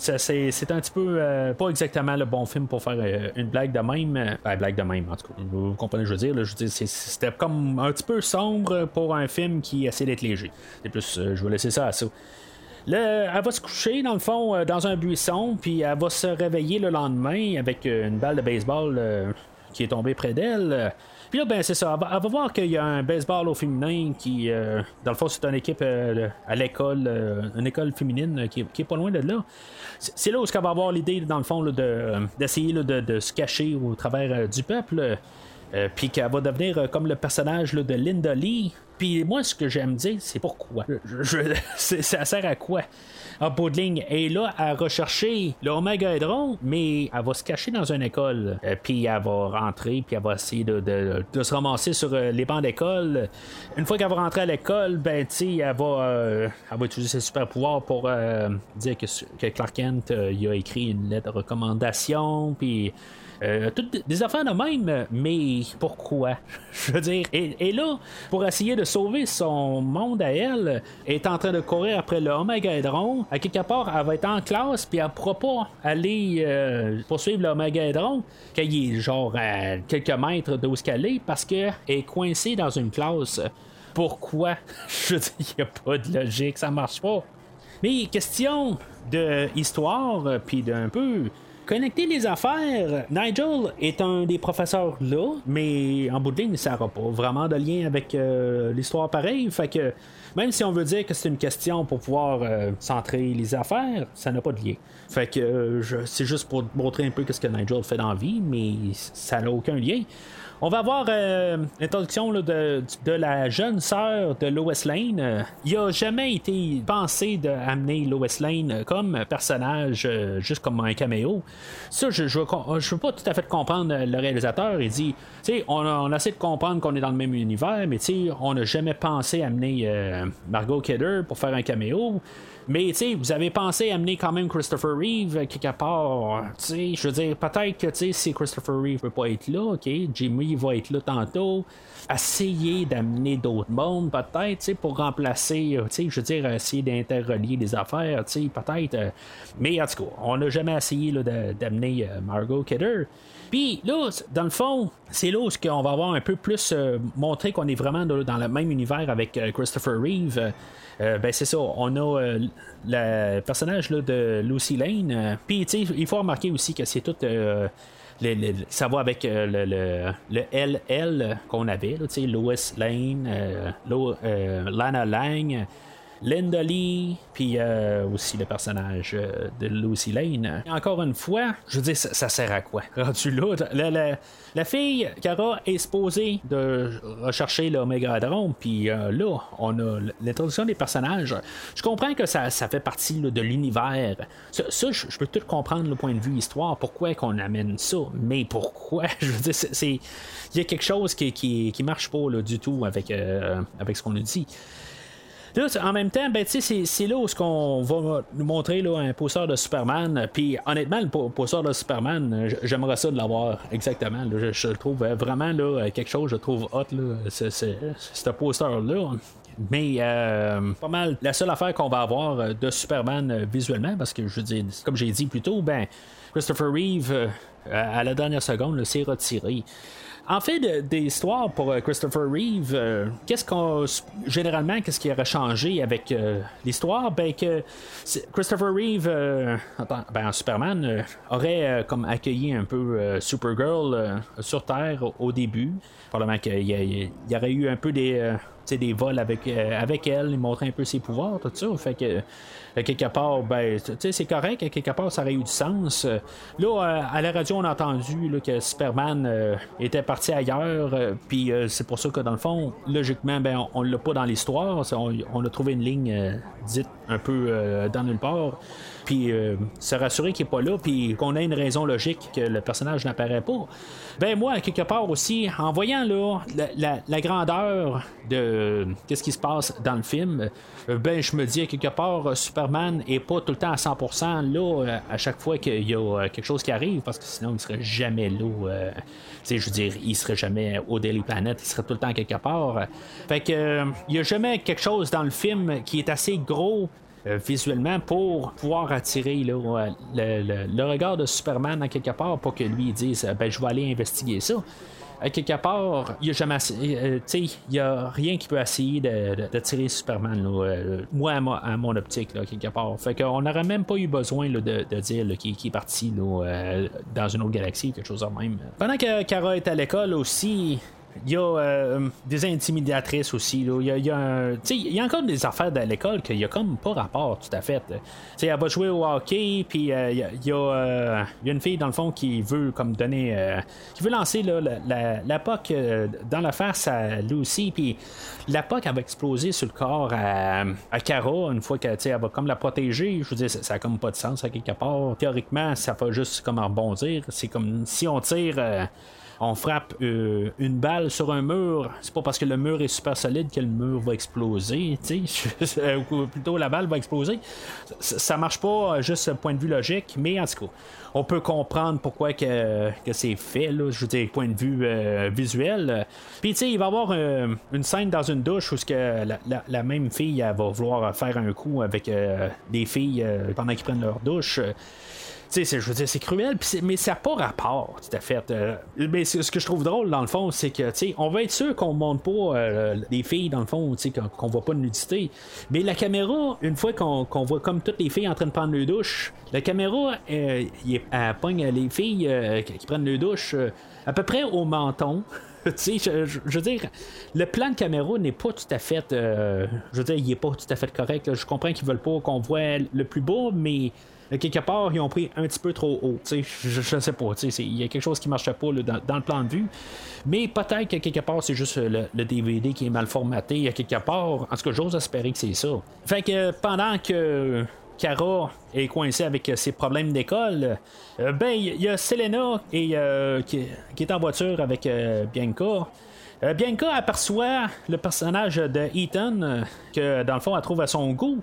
c'est un petit peu euh, pas exactement le bon film pour faire euh, une blague de même. Euh, ben, blague de même, en tout cas. Vous comprenez ce que je veux dire? je veux dire, c'était comme un petit peu sombre pour un film qui essaie d'être léger. C'est plus, je vais laisser ça à ça. Là, elle va se coucher, dans le fond, dans un buisson, puis elle va se réveiller le lendemain avec une balle de baseball qui est tombée près d'elle. Puis là, ben, c'est ça. Elle va, voir qu'il y a un baseball au féminin qui, euh, dans le fond, c'est une équipe euh, à l'école, euh, une école féminine qui, est pas loin de là. C'est là où elle va avoir l'idée, dans le fond, d'essayer de, se cacher au travers du peuple. puis qu'elle va devenir comme le personnage de Linda Lee. Puis moi, ce que j'aime dire, c'est pourquoi? <laughs> ça sert à quoi? En bout de ligne, est là à rechercher le Omega mais elle va se cacher dans une école. Euh, puis elle va rentrer, puis elle va essayer de, se ramasser sur euh, les bancs d'école. Une fois qu'elle va rentrer à l'école, ben, tu elle euh, elle va utiliser ses super pouvoirs pour dire que, Clark Kent il a écrit une lettre de recommandation, puis euh, toutes des affaires de même, mais pourquoi? <laughs> Je veux dire, et, là, pour essayer de sauver son monde à elle, est en train de courir après le Omegaedron. À quelque part, elle va être en classe, puis elle pourra pas aller euh, poursuivre le Omegaedron, qu'il est genre à quelques mètres d'où qu'elle est, parce qu'elle est coincée dans une classe. Pourquoi? <laughs> Je veux dire, il n'y a pas de logique, ça marche pas. Mais question de histoire, puis d'un peu Connecter les affaires, Nigel est un des professeurs là, mais en bout de ligne, ça n'aura pas vraiment de lien avec euh, l'histoire pareille. Fait que même si on veut dire que c'est une question pour pouvoir euh, centrer les affaires, ça n'a pas de lien. Fait que euh, c'est juste pour montrer un peu ce que Nigel fait dans la vie, mais ça n'a aucun lien. On va voir euh, l'introduction de, la jeune sœur de Lois Lane. Il n'a jamais été pensé d'amener Lois Lane comme personnage, euh, juste comme un caméo. Ça, je ne veux pas tout à fait comprendre le réalisateur. Il dit, tu sais, on, on, essaie de comprendre qu'on est dans le même univers, mais tu sais, on n'a jamais pensé amener euh, Margot Kidder pour faire un caméo. Mais tu sais, vous avez pensé amener quand même Christopher Reeve euh, quelque part. Tu sais, je veux dire, peut-être que tu sais, si Christopher Reeve peut pas être là, ok, Jimmy va être là tantôt. Essayer d'amener d'autres mondes, peut-être, tu sais, pour remplacer, euh, tu sais, je veux dire, essayer d'interrelier les affaires, tu sais, peut-être. Euh, mais en tout cas, on n'a jamais essayé d'amener Margot Kidder. Puis là, dans le fond, c'est là où on va avoir un peu plus montré qu'on est vraiment dans le même univers avec Christopher Reeve. Euh, ben c'est ça, on a euh, le personnage de Lucy Lane. Euh, puis il faut remarquer aussi que c'est tout. ça va avec le, le, LL qu'on avait, Lois Lane, Lana Lang. Linda Lee, puis euh, aussi le personnage euh, de Lucy Lane. encore une fois, je veux dire, ça, sert à quoi? La, fille, Cara, est supposée de rechercher l'Omega Drone, puis euh, là, on a l'introduction des personnages. Je comprends que ça, fait partie de l'univers. Ça, je, peux tout comprendre le point de vue histoire, pourquoi qu'on amène ça, mais pourquoi? <laughs> Je veux dire, c'est. Il y a quelque chose qui, qui, qui marche pas là, du tout avec, avec ce qu'on nous dit en même temps, ben, c'est là où on va nous montrer là, un poster de Superman. Puis honnêtement, le poster de Superman, j'aimerais ça de l'avoir exactement. je, trouve vraiment là, quelque chose, je trouve hot, ce poster-là. Mais euh, pas mal la seule affaire qu'on va avoir de Superman euh, visuellement, parce que je dis, comme j'ai dit plus tôt, ben, Christopher Reeve, euh, à la dernière seconde, s'est retiré. En fait, des histoires pour euh, Christopher Reeve, euh, qu'est-ce qu'on généralement qu'est-ce qui aurait changé avec euh, l'histoire? Ben que Christopher Reeve, ben, Superman aurait comme accueilli un peu Supergirl sur Terre au, début. Probablement qu'il y, aurait eu un peu des des vols avec, avec elle, il montrait un peu ses pouvoirs, tout ça. Fait que quelque part, ben, c'est correct, quelque part, ça aurait eu du sens. Là, à la radio, on a entendu que Superman était parti ailleurs, euh, puis euh, c'est pour ça que dans le fond, logiquement, ben, on, on l'a pas dans l'histoire. On, a trouvé une ligne euh, dite un peu euh, dans nulle part. Puis euh, se rassurer qu'il n'est pas là, puis qu'on ait une raison logique que le personnage n'apparaît pas. Ben moi, quelque part aussi, en voyant là la, grandeur de qu'est-ce qui se passe dans le film, euh, ben je me dis quelque part, Superman est pas tout le temps à 100% là euh, à chaque fois qu'il y a quelque chose qui arrive, parce que sinon il serait jamais là. je veux dire, il serait jamais au Daily Planet, il serait tout le temps quelque part. Fait que il y a jamais quelque chose dans le film qui est assez gros visuellement pour pouvoir attirer le, regard de Superman à quelque part pour que lui dise euh, ben je vais aller investiguer ça. À quelque part, il y a jamais euh, y a rien qui peut essayer de- de- d'attirer Superman euh, moi à, mo- à mon optique là, quelque part. Fait qu'on n'aurait même pas eu besoin de, de dire qu'il est parti euh, dans une autre galaxie, quelque chose de même. Pendant que Kara est à l'école aussi, il y a euh, des intimidatrices aussi. là. Il y a, y a y a encore des affaires de l'école qu'il y a comme pas rapport tout à fait. Sais, elle va jouer au hockey, puis euh, il y a, y euh, y a une fille dans le fond qui veut comme donner, euh, qui veut lancer la, la, la POC euh, dans la face à Lucy, puis la POC va exploser sur le corps à, à Cara une fois qu'elle elle va comme la protéger. Je veux dire, ça, ça a comme pas de sens à quelque part. Théoriquement, ça va juste comme rebondir. C'est comme si on tire. On frappe euh, une balle sur un mur, c'est pas parce que le mur est super solide que le mur va exploser, <laughs> Euh, ou plutôt la balle va exploser. Ça, marche pas euh, juste point de vue logique, mais en tout cas, on peut comprendre pourquoi que, que c'est fait, là, je veux dire, point de vue visuel. Puis tu sais, il va y avoir une scène dans une douche où que la, même fille va vouloir faire un coup avec des filles pendant qu'ils prennent leur douche. Tu sais, je veux dire, c'est cruel, mais ça n'a pas rapport, tout à fait. Euh, mais ce que je trouve drôle, dans le fond, c'est que, tu sais, on va être sûr qu'on monte pas euh, des filles, dans le fond, tu sais, qu'on, qu'on voit pas de nudité. Mais la caméra, une fois qu'on, voit comme toutes les filles en train de prendre le douche, la caméra, euh, est- elle pogne les filles euh, qui prennent le douche euh, à peu près au menton. <laughs> je, je- je veux dire, le plan de caméra n'est pas tout à fait. euh, je veux dire, il est pas tout à fait correct. Je comprends qu'ils veulent pas qu'on voit le plus beau, mais euh, quelque part, ils ont pris un petit peu trop haut. Je, je sais pas. Il y a quelque chose qui marchait pas dans, le plan de vue. Mais peut-être que quelque part, c'est juste euh, le, DVD qui est mal formaté. À quelque part, en tout cas, j'ose espérer que c'est ça. Fait que euh, pendant que. Cara est coincée avec euh, ses problèmes d'école. euh, ben, il y a Selena euh, qui, est en voiture avec euh, Bianca. Euh, Bianca aperçoit le personnage de Ethan, euh, que dans le fond, elle trouve à son goût.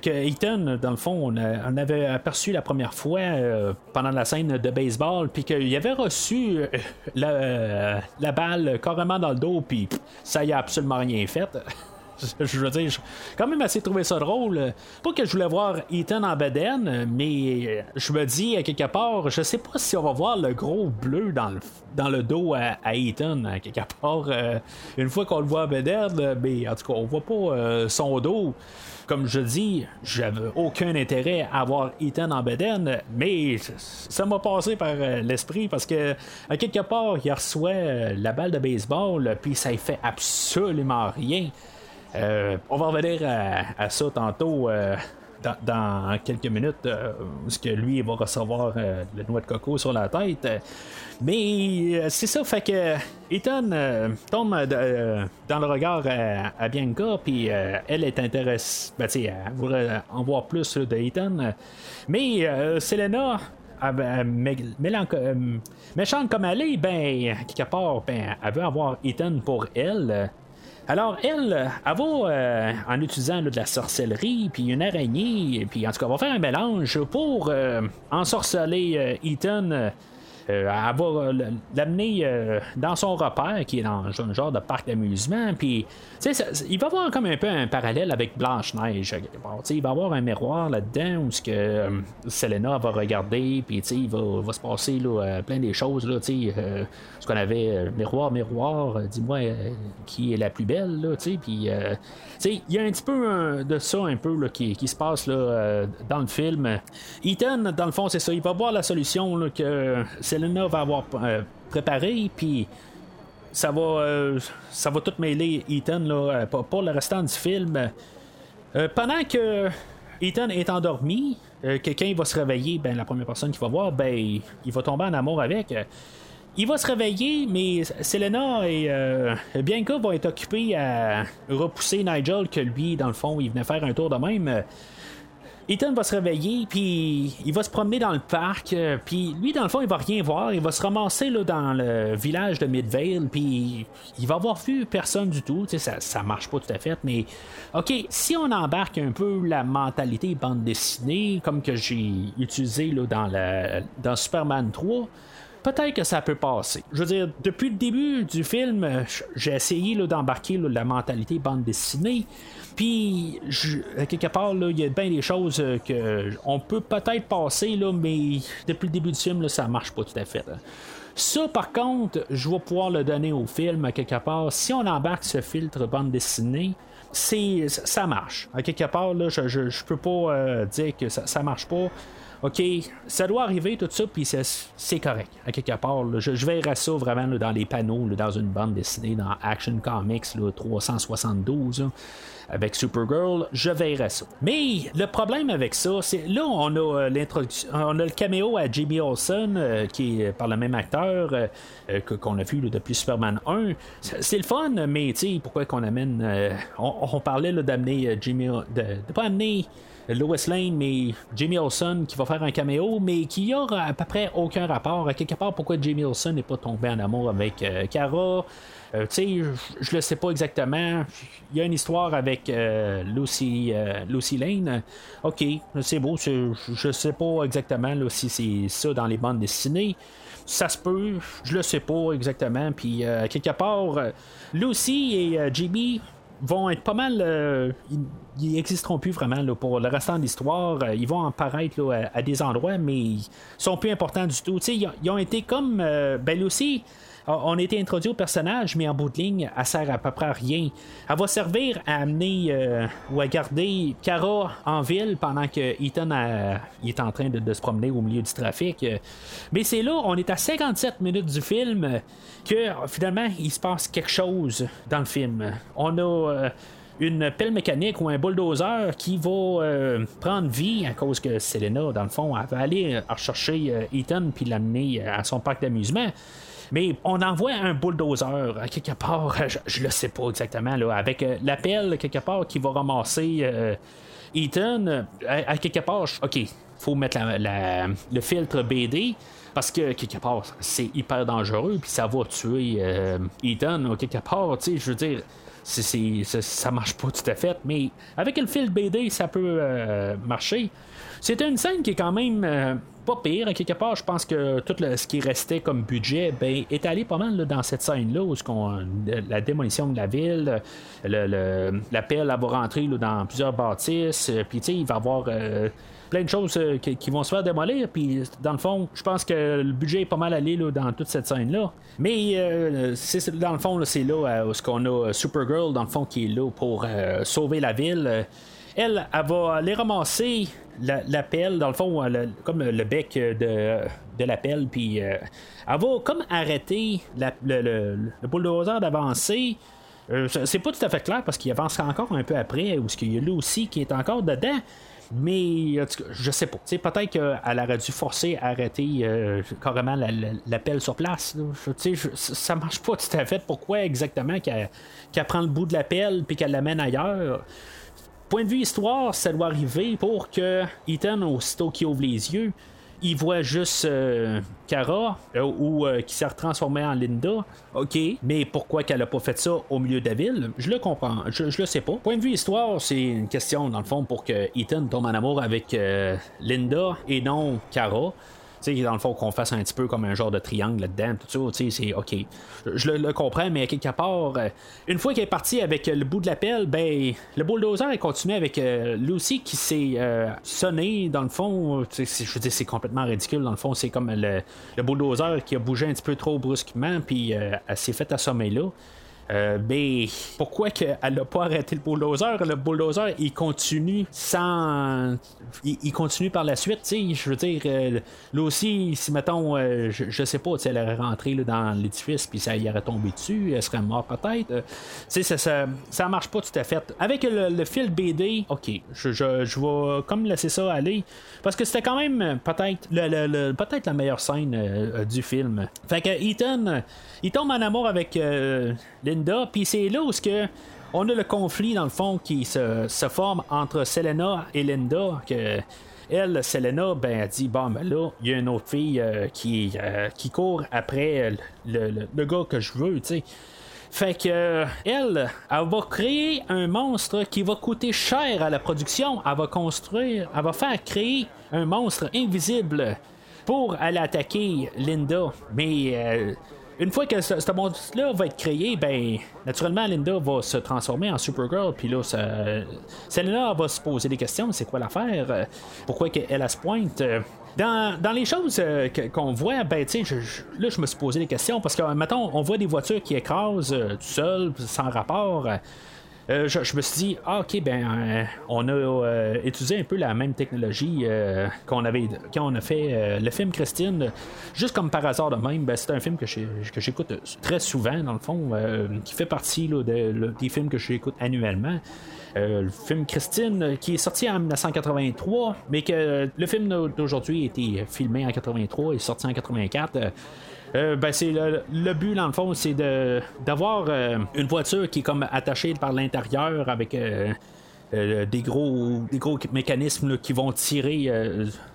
Que Ethan, dans le fond, on, avait aperçu la première fois euh, pendant la scène de baseball, puis qu'il avait reçu euh, la, euh, la balle carrément dans le dos, puis ça y a absolument rien fait. <laughs> Je veux dire, quand même assez trouvé ça drôle. Pas que je voulais voir Ethan en bedaine, mais je me dis à quelque part, je sais pas si on va voir le gros bleu dans le, dans le dos à, à Ethan, à quelque part. une fois qu'on le voit en bedaine, mais en tout cas, on voit pas son dos. Comme je dis, j'avais aucun intérêt à avoir Ethan en bedaine, mais ça m'a passé par euh, l'esprit parce que quelque part, il reçoit euh, la balle de baseball, puis ça ne fait absolument rien. Euh, on va revenir à, à ça tantôt. Dans, quelques minutes, euh, parce que lui va recevoir euh, le noix de coco sur la tête. Mais euh, c'est ça, fait que Ethan euh, tombe euh, euh, dans le regard à, Bianca, puis euh, elle est intéressée, ben, elle voudrait en voir plus de Ethan. Mais euh, Selena, mélanco- euh, méchante comme elle est, ben, quelque part, ben, elle veut avoir Ethan pour elle. Alors, elle, elle va, euh, en utilisant de la sorcellerie, puis une araignée, puis en tout cas, elle va faire un mélange pour euh, ensorceler euh, Ethan. Euh, elle va euh, l'amener euh, dans son repère qui est dans un genre de parc d'amusement. Puis, il va avoir comme un peu un parallèle avec Blanche-Neige. Il va avoir un miroir là-dedans où ce que Selena va regarder. Puis, il va, va se passer là, plein des choses. Là, ce qu'on avait miroir, miroir, dis-moi qui est la plus belle. Là, puis, il y a un petit peu de ça un peu qui, se passe là, euh, dans le film. Ethan, dans le fond, c'est ça. Il va voir la solution que Selena va avoir euh, préparée, puis ça va, euh, ça va tout mêler Ethan là, pour, le restant du film. Pendant que Ethan est endormi, que quand il va se réveiller, ben, la première personne qu'il va voir, ben, il va tomber en amour avec. Il va se réveiller, mais Selena et euh, Bianca vont être occupés à repousser Nigel, que lui, dans le fond, il venait faire un tour de même. Ethan va se réveiller, puis il va se promener dans le parc, euh, puis lui, dans le fond, il va rien voir. Il va se ramasser là, dans le village de Midvale, puis il va avoir vu personne du tout. Ça, ça marche pas tout à fait, mais OK, si on embarque un peu la mentalité bande dessinée, comme que j'ai utilisé là, dans, la, dans Superman 3, peut-être que ça peut passer. Je veux dire, depuis le début du film, j'ai essayé d'embarquer la mentalité bande dessinée. Puis, quelque part, il y a bien des choses euh, que on peut peut-être passer, là, mais depuis le début du film, là, ça marche pas tout à fait. Ça, par contre, je vais pouvoir le donner au film, quelque part. Si on embarque ce filtre bande dessinée, c'est ça marche. À quelque part, là, je, je, peux pas euh, dire que ça, ça marche pas. OK, ça doit arriver tout ça, puis c'est correct, à quelque part. je, verrai ça vraiment dans les panneaux, dans une bande dessinée, dans Action Comics 372 avec Supergirl, je verrai ça. Mais le problème avec ça, c'est là on a euh, l'introduction, on a le caméo à Jimmy Olsen euh, qui est par le même acteur euh, qu'on a vu depuis Superman 1. C'est le fun, mais tu sais pourquoi qu'on amène, on, parlait d'amener Jimmy, de, de pas amener Lois Lane, mais Jimmy Olsen qui va faire un caméo, mais qui aura à peu près aucun rapport. À quelque part, pourquoi Jimmy Olsen n'est pas tombé en amour avec euh, Kara. Euh, tu sais, je le sais pas exactement. Il y a une histoire avec euh, Lucy, Lucy Lane. Ok, c'est beau. Je sais pas exactement si c'est ça dans les bandes dessinées. Ça se peut, je le sais pas exactement. Puis, quelque part, Lucy et Jimmy vont être pas mal. Euh, ils n'existeront plus vraiment pour le restant de l'histoire. Euh, ils vont apparaître à, des endroits, mais ils sont plus importants du tout. Ils, ils, ont été comme. Euh, ben aussi on a été introduit au personnage, mais en bout de ligne, elle sert à peu près à rien. Elle va servir à amener ou à garder Kara en ville pendant que Ethan est en train de, se promener au milieu du trafic. Mais c'est là, on est à 57 minutes du film que finalement il se passe quelque chose dans le film. On a euh, une pelle mécanique ou un bulldozer qui va euh, prendre vie à cause que Selena, dans le fond, va aller rechercher euh, Ethan puis l'amener à son parc d'amusement. Mais on envoie un bulldozer à quelque part, <laughs> je, ne le sais pas exactement, là, avec la pelle quelque part qui va ramasser Ethan. À, quelque part, ok, faut mettre le filtre BD. Parce que quelque part, c'est hyper dangereux, puis ça va tuer euh, Ethan, quelque part, tu sais, je veux dire. c'est ça marche pas tout à fait, mais avec le fil BD, ça peut euh, marcher. C'était une scène qui est quand même euh, pas pire. Quelque part, je pense que tout ce qui restait comme budget ben, est allé pas mal dans cette scène-là, où la démolition de la ville, le, la pelle va rentrer dans plusieurs bâtisses, puis il va y avoir plein de choses euh, qui, vont se faire démolir. Puis, dans le fond, je pense que le budget est pas mal allé là, dans toute cette scène-là. Mais, euh, dans le fond, c'est là euh, où ce qu'on a Supergirl, dans le fond, qui est là pour sauver la ville. Elle, elle va aller ramasser la, pelle, dans le fond, comme le bec de, la pelle, puis elle va comme arrêter le, bulldozer d'avancer. c'est pas tout à fait clair parce qu'il avance encore un peu après, ou ce qu'il y a là aussi qui est encore dedans. Mais je sais pas. Peut-être qu'elle aurait dû forcer à arrêter euh, carrément l'appel sur place. ça marche pas tout à fait. Pourquoi exactement qu'elle prend le bout de l'appel puis qu'elle l'amène ailleurs? Point de vue histoire, ça doit arriver pour que Ethan, aussitôt qu'il ouvre les yeux, il voit juste euh, Kara euh, ou euh, qui s'est retransformé en Linda. OK, mais pourquoi qu'elle a pas fait ça au milieu de la ville? Je le comprends, je, je le sais pas. Point de vue histoire, c'est une question dans le fond pour que Ethan tombe en amour avec Linda et non Kara sais, dans le fond, qu'on fasse un petit peu comme un genre de triangle là-dedans, tout ça, c'est OK. Je, le, comprends, mais quelque part, euh, une fois qu'elle est partie avec le bout de la pelle, ben, le bulldozer est continué avec euh, Lucy qui s'est euh, sonné, dans le fond, je veux dire, c'est complètement ridicule, dans le fond, c'est comme le, bulldozer qui a bougé un petit peu trop brusquement, puis elle s'est fait assommer là. Euh, mais pourquoi qu'elle n'a pas arrêté le bulldozer? Le bulldozer, il continue sans. Il, continue par la suite, tu Je veux dire, euh, là aussi, si mettons, euh, je, sais pas, elle aurait rentré dans l'édifice puis ça y aurait tombé dessus, elle serait morte peut-être. tu sais, ça, ça, marche pas tout à fait. Avec le, fil BD, ok, je, je, vais comme laisser ça aller parce que c'était quand même peut-être le, peut-être la meilleure scène du film. Fait que Ethan, il tombe en amour avec Linda. Puis c'est là où que on a le conflit, dans le fond, qui se, forme entre Selena et Linda. Que elle, Selena, ben, elle dit Bon, ben là, il y a une autre fille euh, qui, euh, qui court après le, le, gars que je veux, tu sais. Fait que elle, elle va créer un monstre qui va coûter cher à la production. Elle va construire, elle va faire créer un monstre invisible pour aller attaquer Linda. Mais euh, une fois que ce, monstre-là va être créé, ben, naturellement, Linda va se transformer en Supergirl. Puis là, Selena va se poser des questions c'est quoi l'affaire? Pourquoi elle, a se pointe? Dans, dans, les choses euh, qu'on voit, ben, tu sais, là, je me suis posé des questions parce que, mettons, on voit des voitures qui écrasent euh, tout seul, sans rapport. Euh, je, me suis dit, ah, ok, ben, euh, on a euh, utilisé un peu la même technologie qu'on avait quand on a fait le film Christine. Juste comme par hasard de même, ben, c'est un film que j'écoute très souvent, dans le fond, qui fait partie des films que j'écoute annuellement. le film Christine, qui est sorti en 1983, mais que le film d'aujourd'hui a été filmé en 83 et sorti en 84. Euh, ben, c'est le, but, dans le fond, c'est de, d'avoir euh, une voiture qui est comme attachée par l'intérieur avec euh, des, gros, des gros mécanismes qui vont tirer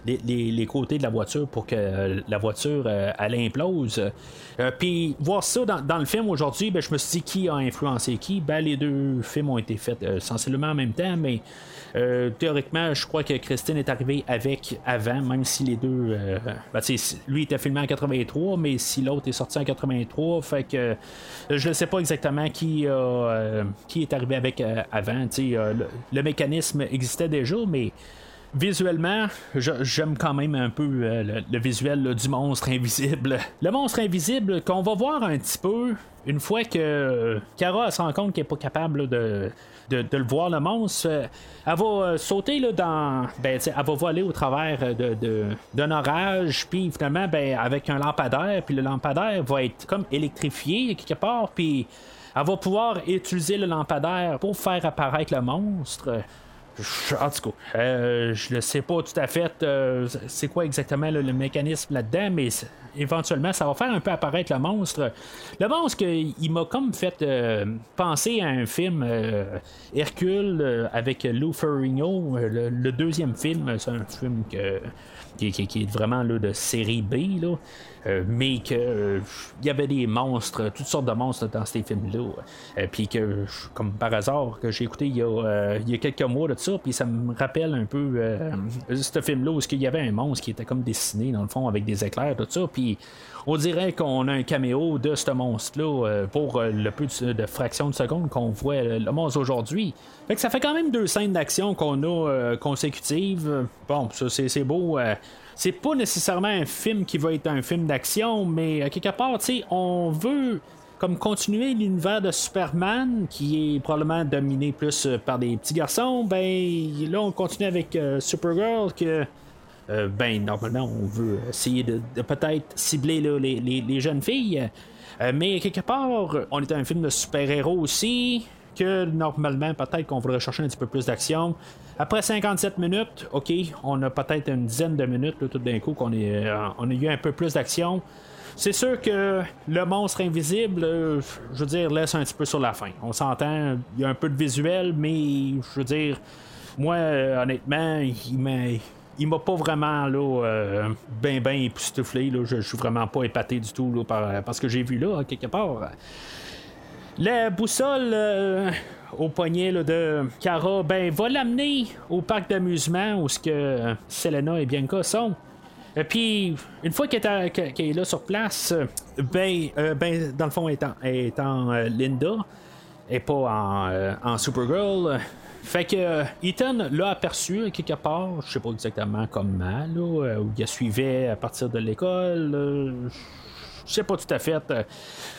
les, côtés de la voiture pour que la voiture elle implose. Puis voir ça dans, le film aujourd'hui, ben, je me suis dit qui a influencé qui. Ben, les deux films ont été faits sensiblement en même temps, mais euh, théoriquement, je crois que Christine est arrivée avec avant, même si les deux. Euh, ben, lui était filmé en 83, mais si l'autre est sorti en 83, fait que je ne sais pas exactement qui, euh, qui est arrivé avec avant. Le, mécanisme existait déjà, mais visuellement, j'aime quand même un peu le, visuel du monstre invisible. <laughs> Le monstre invisible qu'on va voir un petit peu une fois que Kara se rend compte qu'elle n'est pas capable de, de, le voir, le monstre, euh, elle va euh, sauter là, dans. Ben, elle va voler au travers de, d'un orage, puis finalement, ben, avec un lampadaire, puis le lampadaire va être comme électrifié quelque part, puis elle va pouvoir utiliser le lampadaire pour faire apparaître le monstre. En tout cas, euh, je ne sais pas tout à fait c'est quoi exactement le mécanisme là-dedans, mais éventuellement, ça va faire un peu apparaître le monstre. Le monstre, il m'a comme fait euh, penser à un film euh, Hercule euh, avec Lou Ferrigno, le, deuxième film. C'est un film qui, est vraiment là, de série B. Là. Euh, mais que euh, il y avait des monstres, toutes sortes de monstres dans ces films-là. Euh, puis que, comme par hasard, que j'ai écouté il y, a, quelques mois de ça, puis ça me rappelle un peu ce film-là où il y avait un monstre qui était comme dessiné dans le fond avec des éclairs, tout ça, puis on dirait qu'on a un caméo de ce monstre-là pour le peu de, fraction de seconde qu'on voit le monstre aujourd'hui. Fait que ça fait quand même deux scènes d'action qu'on a consécutives. Bon, ça c'est beau c'est pas nécessairement un film qui va être un film d'action, mais euh, quelque part, tu sais, on veut comme continuer l'univers de Superman qui est probablement dominé plus euh, par des petits garçons, ben là on continue avec euh, Supergirl que ben normalement on veut essayer de, peut-être cibler les, jeunes filles. mais quelque part, on est un film de super-héros aussi, que normalement peut-être qu'on voudrait chercher un petit peu plus d'action. Après 57 minutes, ok, on a peut-être une dizaine de minutes tout d'un coup qu'on euh, on a eu un peu plus d'action. C'est sûr que le monstre invisible, euh, je veux dire, laisse un petit peu sur la fin. On s'entend, il y a un peu de visuel, mais je veux dire, moi, euh, honnêtement, il il m'a pas vraiment là ben ben époustouflé là, je, suis vraiment pas épaté du tout là, par, ce que j'ai vu là quelque part la boussole au poignet de Cara, ben, va l'amener au parc d'amusement où ce que Selena et Bianca sont. Et puis, une fois qu'elle est, là sur place, ben, euh, ben dans le fond, étant, étant euh, Linda et pas en, euh, en Supergirl. Fait que Ethan l'a aperçu quelque part, je sais pas exactement comment, là, où il suivait à partir de l'école. je sais pas tout à fait.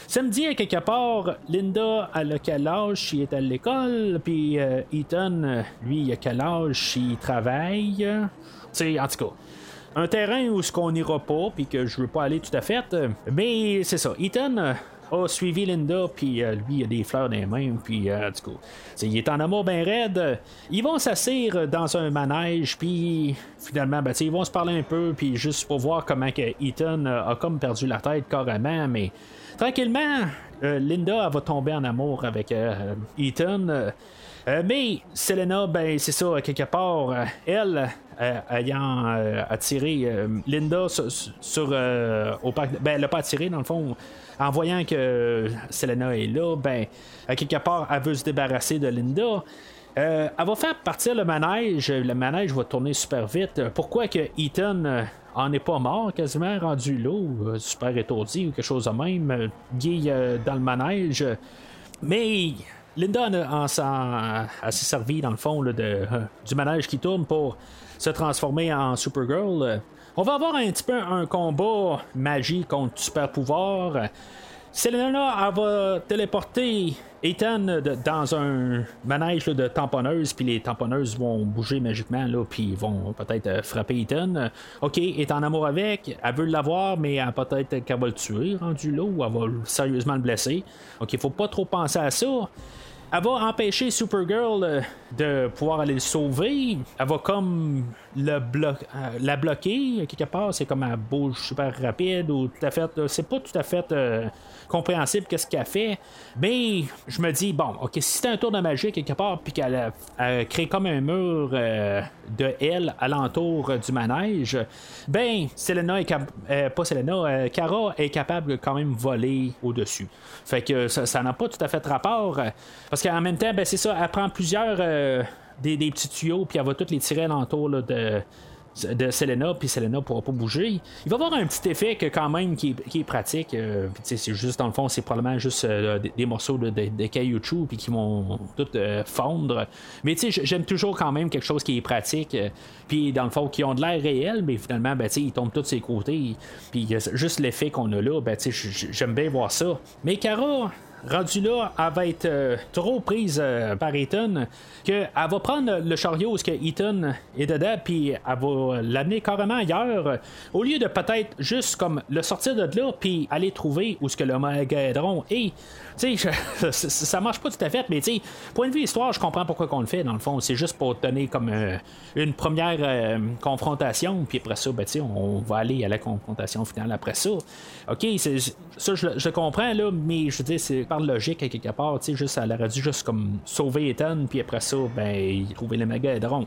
Ça me dit à quelque part, Linda, a quel âge? Il est à l'école, puis euh, Ethan, lui, il a quel âge? Il travaille. Sais, en tout cas un terrain où ce qu'on n'ira pas, puis que je veux pas aller tout à fait. Mais c'est ça. Ethan euh, a suivi Linda, puis euh, lui, il a des fleurs dans les mains, puis euh, du coup, il est en amour bien raide. Ils vont s'asseoir dans un manège, puis finalement, ben, ils vont se parler un peu, puis juste pour voir comment que Ethan a comme perdu la tête carrément, mais tranquillement, Linda elle va tomber en amour avec Ethan. mais Selena, ben c'est ça, quelque part, elle, euh, ayant euh, attiré euh, Linda sur, au parc. Ben, elle l'a pas attiré, dans le fond. En voyant que Selena est là, ben, quelque part, elle veut se débarrasser de Linda. elle va faire partir le manège. Le manège va tourner super vite. Pourquoi que Ethan en est pas mort, quasiment rendu là, super étourdi ou quelque chose de même, Guy dans le manège. Mais Linda en, s'est servi dans le fond de, du manège qui tourne pour se transformer en Supergirl. On va avoir un petit peu un combat magie contre super pouvoir. Selena elle va téléporter Ethan dans un manège de tamponneuses, puis les tamponneuses vont bouger magiquement, là, puis vont peut-être euh, frapper Ethan. Ok, est en amour avec, elle veut l'avoir, mais elle peut-être qu'elle va le tuer rendu là, ou elle va sérieusement le blesser. Ok, il faut pas trop penser à ça. Elle va empêcher Supergirl euh, de pouvoir aller le sauver. Elle va comme le euh, la bloquer quelque part. C'est comme elle bouge super rapide ou tout à fait. C'est pas tout à fait euh, compréhensible qu'est-ce qu'elle fait. Mais je me dis, bon, ok, si c'est un tour de magie quelque part, puis qu'elle a, créé comme un mur de elle alentour du manège, ben, Selena est pas Selena, Kara est capable de quand même voler au-dessus. Fait que ça n'a pas tout à fait rapport. Parce qu'en même temps, ben, c'est ça, elle prend plusieurs euh, des, petits tuyaux, puis elle va toutes les tirer alentour de, de Selena, puis Selena pourra pas bouger. Il va avoir un petit effet que quand même qui, est pratique. Euh, c'est juste dans le fond, c'est probablement juste euh, des, morceaux de, de, caoutchouc puis qui vont tout fondre. Mais tu sais, j'aime toujours quand même quelque chose qui est pratique. puis dans le fond, qui ont de l'air réel, mais finalement, ben, ils tombent tous ses côtés. Puis juste l'effet qu'on a là, ben, j'aime bien voir ça. Mais Cara, rendu là, elle va être euh, trop prise euh, par Ethan qu'elle va prendre le chariot où que Ethan est dedans, puis elle va l'amener carrément ailleurs, au lieu de peut-être juste comme le sortir de là, puis aller trouver où ce que le Magadron est. Tu sais, <laughs> ça marche pas tout à fait, mais tu sais, point de vue histoire, je comprends pourquoi on le fait, dans le fond. C'est juste pour donner comme euh, une première confrontation, puis après ça, ben, on va aller à la confrontation finale après ça. OK, ça, je, je, comprends, là, mais je veux dire, c'est par logique, à quelque part, tu sais, juste, elle aurait dû juste comme sauver Ethan, puis après ça, ben, trouver le Magadron.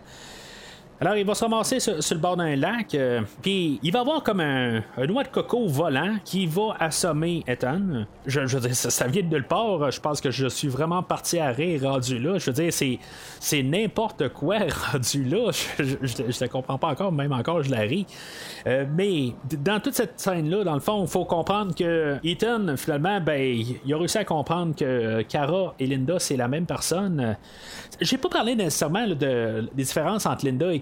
Alors, il va se ramasser sur, le bord d'un lac, euh, puis il va avoir comme un, noix de coco volant qui va assommer Ethan. Je, je veux dire, ça, vient de nulle part. Je pense que je suis vraiment parti à rire rendu. Je veux dire, c'est, n'importe quoi <laughs> rendu là. Je, ne comprends pas encore, même encore, je la ris. Euh, mais dans toute cette scène-là, dans le fond, il faut comprendre que Ethan, finalement, ben, il a réussi à comprendre que Kara et Linda, c'est la même personne. J'ai pas parlé nécessairement de, des différences entre Linda et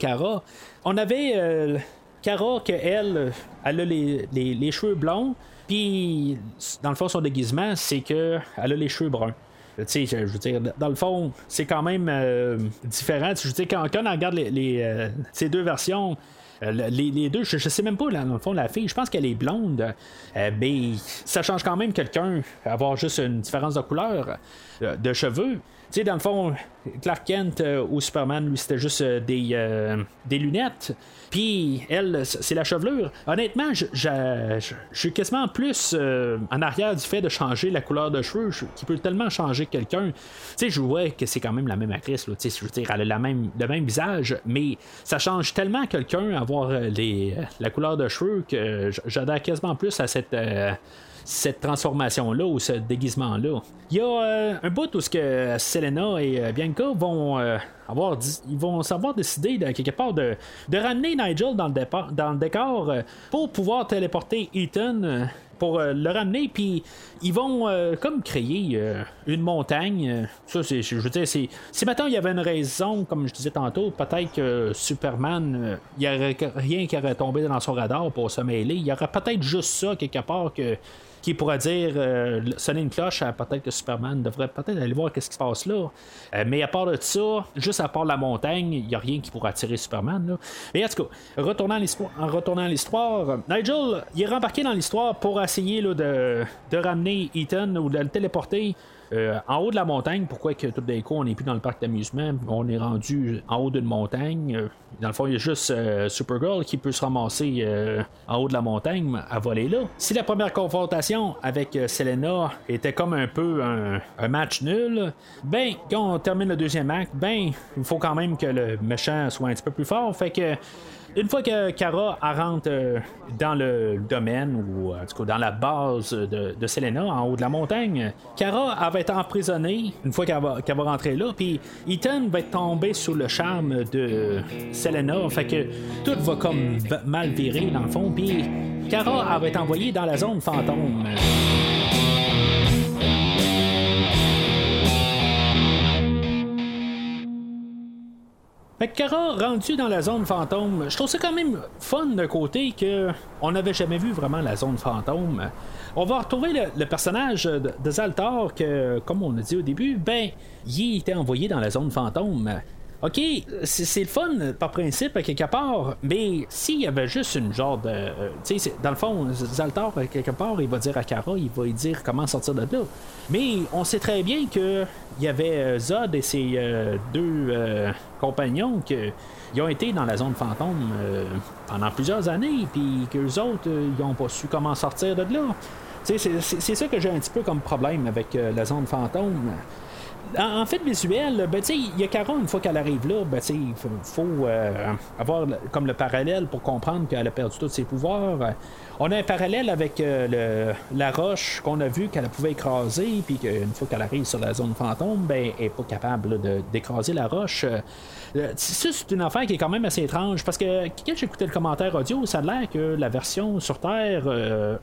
On avait euh, Kara, que elle, a les, cheveux blonds, puis dans le fond, son déguisement, c'est qu'elle a les cheveux bruns. Tu sais, je veux dire, dans le fond, c'est quand même euh, différent. Je veux dire, quand, on regarde les, euh, ces deux versions, les, deux, je, sais même pas, dans le fond, la fille, je pense qu'elle est blonde. mais ça change quand même quelqu'un, avoir juste une différence de couleur de cheveux. Tu sais, dans le fond, Clark Kent euh, ou Superman, lui, c'était juste euh, des, euh, des lunettes. Puis elle, c'est la chevelure. Honnêtement, je, suis quasiment plus en arrière du fait de changer la couleur de cheveux, qui peut tellement changer quelqu'un. Tu sais, je vois que c'est quand même la même actrice. Sais, je veux dire, elle a même, le même visage, mais ça change tellement quelqu'un avoir les, la couleur de cheveux que j'adhère quasiment plus à cette cette transformation-là ou ce déguisement-là. Il y a euh, un bout où ce que Selena et euh, Bianca vont euh, avoir ils vont savoir décider de quelque part de, de ramener Nigel dans le, décor pour pouvoir téléporter Ethan pour le ramener, puis ils vont comme créer une montagne. Ça, c'est, je veux dire, c'est, si maintenant il y avait une raison, comme je disais tantôt, peut-être que Superman, il n'y aurait rien qui aurait tombé dans son radar pour se mêler. Il y aurait peut-être juste ça quelque part que qui pourrait dire euh, sonner une cloche peut-être que Superman devrait peut-être aller voir qu'est-ce qui se passe là. Euh, mais à part de ça, juste à part la montagne, il n'y a rien qui pourrait attirer Superman. Là. Mais en tout cas, en retournant à l'histoire, Nigel, il est rembarqué dans l'histoire pour essayer là, de, de ramener Ethan ou de le téléporter euh, en haut de la montagne, pourquoi que tout d'un coup on n'est plus dans le parc d'amusement, on est rendu en haut d'une montagne. Euh, dans le fond, il y a juste euh, Supergirl qui peut se ramasser en haut de la montagne à voler là. Si la première confrontation avec Selena était comme un peu un, un, match nul, ben quand on termine le deuxième acte, ben il faut quand même que le méchant soit un petit peu plus fort. Fait que une fois que Kara rentre euh, dans le domaine ou en tout cas dans la base de, Selena en haut de la montagne, Kara va être emprisonnée une fois qu'elle va, va, rentrer là. Puis Ethan va être tombé sous le charme de Selena. Fait que tout va comme mal virer dans le fond. Puis Kara va être envoyée dans la zone fantôme. Fait rendu dans la zone fantôme, je trouve ça quand même fun d'un côté que on n'avait jamais vu vraiment la zone fantôme. On va retrouver le, personnage de, de, Zaltar que, comme on a dit au début, ben, il était envoyé dans la zone fantôme. OK, c'est le fun par principe à quelque part, mais s'il y avait juste une genre de. Euh, tu sais, dans le fond, Zaltar, quelque part, il va dire à Kara, il va lui dire comment sortir de là. Mais on sait très bien qu'il y avait euh, Zod et ses euh, deux compagnons qui ont été dans la zone fantôme pendant plusieurs années, puis qu'eux autres, ils n'ont pas su comment sortir de là. C'est ça que j'ai un petit peu comme problème avec la zone fantôme en, fait visuel, ben, il y a Kara, une fois qu'elle arrive là, ben, il faut, euh, avoir comme le parallèle pour comprendre qu'elle a perdu tous ses pouvoirs. On a un parallèle avec euh, la roche qu'on a vu qu'elle pouvait écraser, puis qu'une fois qu'elle arrive sur la zone fantôme, ben, elle n'est pas capable d'écraser la roche. Euh, c'est une affaire qui est quand même assez étrange parce que quand j'écoutais le commentaire audio, ça a l'air que la version sur Terre,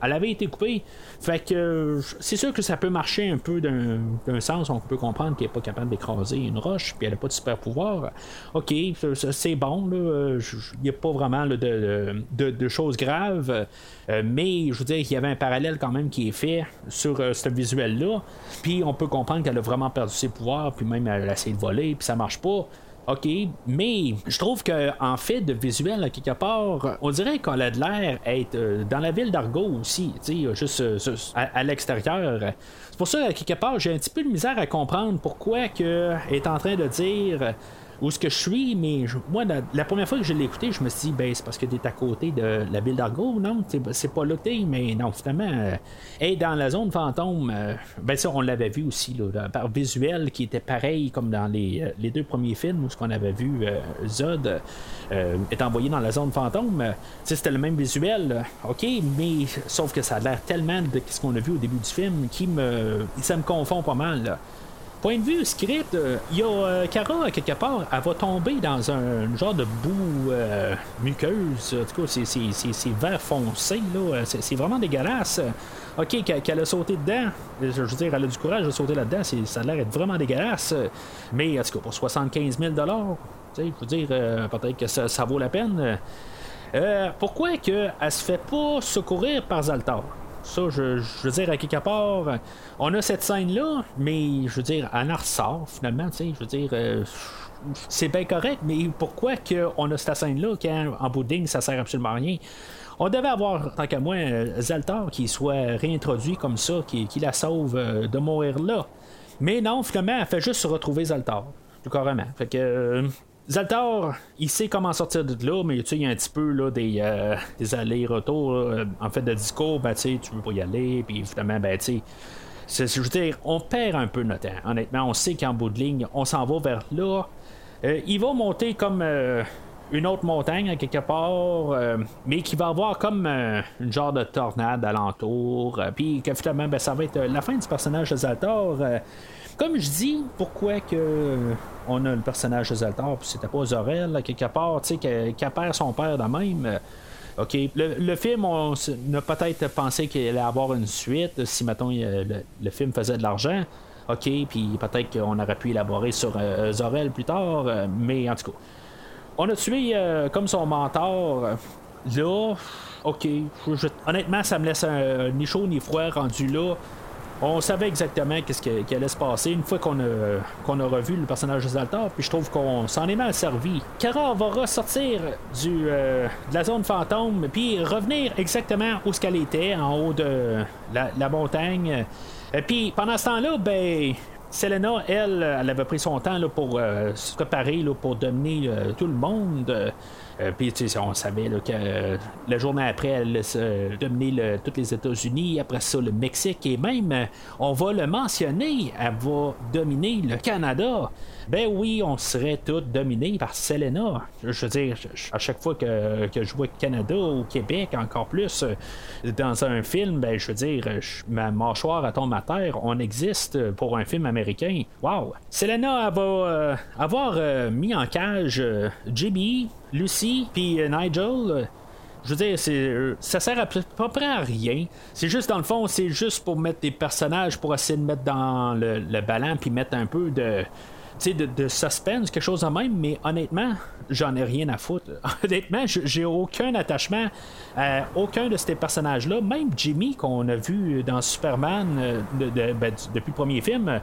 elle avait été coupée. Fait que c'est sûr que ça peut marcher un peu d'un sens, on peut comprendre qu'elle n'est pas capable d'écraser une roche, puis elle n'a pas de super pouvoir. Ok, c'est bon, il n'y a pas vraiment de, choses graves, euh, mais je veux dire, il y avait un parallèle quand même qui est fait sur euh, ce visuel-là, puis on peut comprendre qu'elle a vraiment perdu ses pouvoirs, puis même elle a essayé de voler, puis ça marche pas. OK, mais je trouve qu'en fait de visuel, à quelque part, on dirait qu'on a de l'air être euh, dans la ville d'Argo aussi, juste à, l'extérieur. C'est pour ça, à quelque part, j'ai un petit peu de misère à comprendre pourquoi que est en train de dire où ce que je suis, mais moi, la, première fois que je l'ai écouté, je me suis dit, ben, c'est parce que t'es à côté de la ville d'Argo, non? C'est pas là mais non, finalement, euh, dans la zone fantôme, euh, ben, ça, on l'avait vu aussi, là, par visuel, qui était pareil comme dans les, euh, les deux premiers films où ce qu'on avait vu, Zod est envoyé dans la zone fantôme. c'était le même visuel, ok, mais sauf que ça a l'air tellement de ce qu'on a vu au début du film qui me. ça me confond pas mal. Point de vue script, il euh, y a euh, Kara, quelque part, elle va tomber dans un, genre de boue euh, muqueuse. En tout cas, c'est vert foncé, là. C'est vraiment dégueulasse. Ok, qu'elle a sauté dedans. Je veux dire, elle a du courage de sauter là-dedans. Ça a l'air d'être vraiment dégueulasse. Mais, en tout cas, pour 75 000 je veux dire, peut-être que ça, vaut la peine. pourquoi qu'elle se fait pas secourir par Zaltar? Ça, je, veux dire, à quelque part, on a cette scène-là, mais je veux dire, elle en ressort finalement, je veux dire. Euh, c'est bien correct, mais pourquoi qu'on a cette scène-là quand en bout ça sert absolument à rien? On devait avoir, tant qu'à moi, euh, Zaltar qui soit réintroduit comme ça, qui, la sauve euh, de mourir là. Mais non, finalement, elle fait juste se retrouver Zaltar. Tout carrément. Fait que Zaltar, il sait comment sortir de là, mais il y a un petit peu là, des, euh, allers-retours. En fait, de discours, ben, tu veux pas y aller, puis finalement, ben, tu. Je veux dire, on perd un peu notre temps. Honnêtement, on sait qu'en bout de ligne, on s'en va vers là. Euh, il va monter comme euh, une autre montagne quelque part, mais qui va avoir comme une genre de tornade alentour. Puis que finalement, ben, ça va être la fin du personnage de Zaltar. Comme je dis, pourquoi que on a le personnage de Zaltar, puis c'était pas Zorel, quelque part, tu sais, qui perd son père de même. Euh, OK. Le, film, on a peut-être pensé qu'il allait avoir une suite si, mettons, le, film faisait de l'argent. OK, puis peut-être qu'on aurait pu élaborer sur euh, Zorel plus tard, euh, mais en tout cas. On a tué comme son mentor là, ok. honnêtement, ça me laisse ni chaud ni froid rendu là. On savait exactement qu'est-ce qui, allait se passer une fois qu'on a, qu'on a revu le personnage de Zaltar, puis je trouve qu'on s'en est mal servi. Kara va ressortir du, euh, de la zone fantôme, puis revenir exactement où ce qu'elle était, en haut de la, montagne. Et puis pendant ce temps-là, ben. Selena, elle, elle avait pris son temps pour euh, se préparer là, pour dominer euh, tout le monde. Euh, Puis, tu sais, on savait que euh, la journée après, elle euh, dominer le- tous les États-Unis, après ça, le Mexique, et même, euh, on va le mentionner, elle va dominer le Canada. Ben oui, on serait tous dominés par Selena. Je veux dire, à chaque fois que, que je vois Canada ou Québec, encore plus, euh, dans un film, ben, je veux dire, je- ma mâchoire à tombe à terre, on existe pour un film américain. Wow! Selena, elle va euh, avoir euh, mis en cage euh, Lucy, puis euh, Nigel. euh, je veux dire, c'est, euh, ça sert à peu près à rien. C'est juste, dans le fond, c'est juste pour mettre des personnages, pour essayer de mettre dans le, le ballon, puis mettre un peu de, de, suspense, quelque chose de même, mais honnêtement, j'en ai rien à foutre. <laughs> honnêtement, j'ai aucun attachement à aucun de ces personnages-là. Même Jimmy, qu'on a vu dans Superman euh, de- de- ben, depuis le premier film, euh,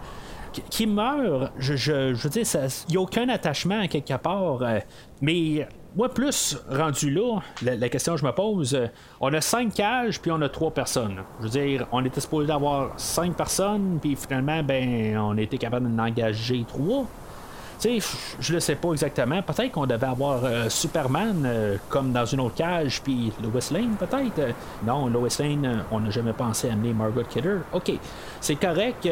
qui- qui meurt, je, je, je veux dire, il n'y a aucun attachement à quelque part. euh, mais moi, plus rendu là, la, question que je me pose, euh, on a cinq cages, puis on a trois personnes. Je veux dire, on était supposé avoir cinq personnes, puis finalement, ben, on était capable d'en engager trois. Tu sais, je le sais pas exactement. Peut-être qu'on devait avoir euh, Superman euh, comme dans une autre cage, puis Lois Lane, peut-être. Non, Lois Lane, on n'a jamais pensé amener Margot Kidder. Ok, c'est correct.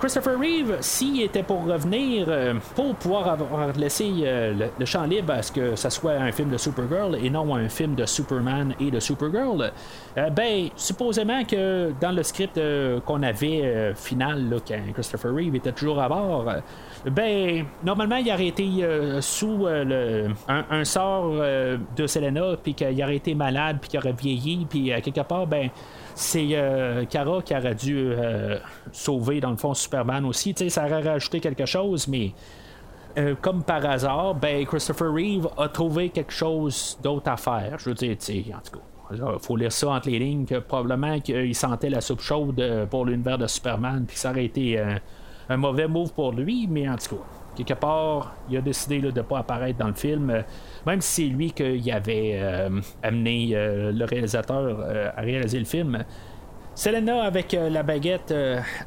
Christopher Reeve, s'il était pour revenir, euh, pour pouvoir avoir laissé euh, le, champ libre à ce que ça soit un film de Supergirl et non un film de Superman et de Supergirl, euh, ben, supposément que dans le script qu'on avait final, là, quand Christopher Reeve était toujours à bord, ben, normalement, il aurait été sous le, un, sort de Selena, puis qu'il aurait été malade, puis qu'il aurait vieilli, puis quelque part, ben, c'est euh, Kara qui aurait dû euh, sauver, dans le fond, Superman aussi. Tu sais, ça aurait rajouté quelque chose, mais euh, comme par hasard, ben, Christopher Reeve a trouvé quelque chose d'autre à faire. Je veux dire, en tout cas. Il faut lire ça entre les lignes, que probablement qu'il sentait la soupe chaude pour l'univers de Superman, puis ça aurait été un mauvais move pour lui, mais en tout cas, quelque part, il a décidé de ne pas apparaître dans le film, même si c'est lui qui avait euh, amené euh, le réalisateur euh, à réaliser le film. Selena, avec la baguette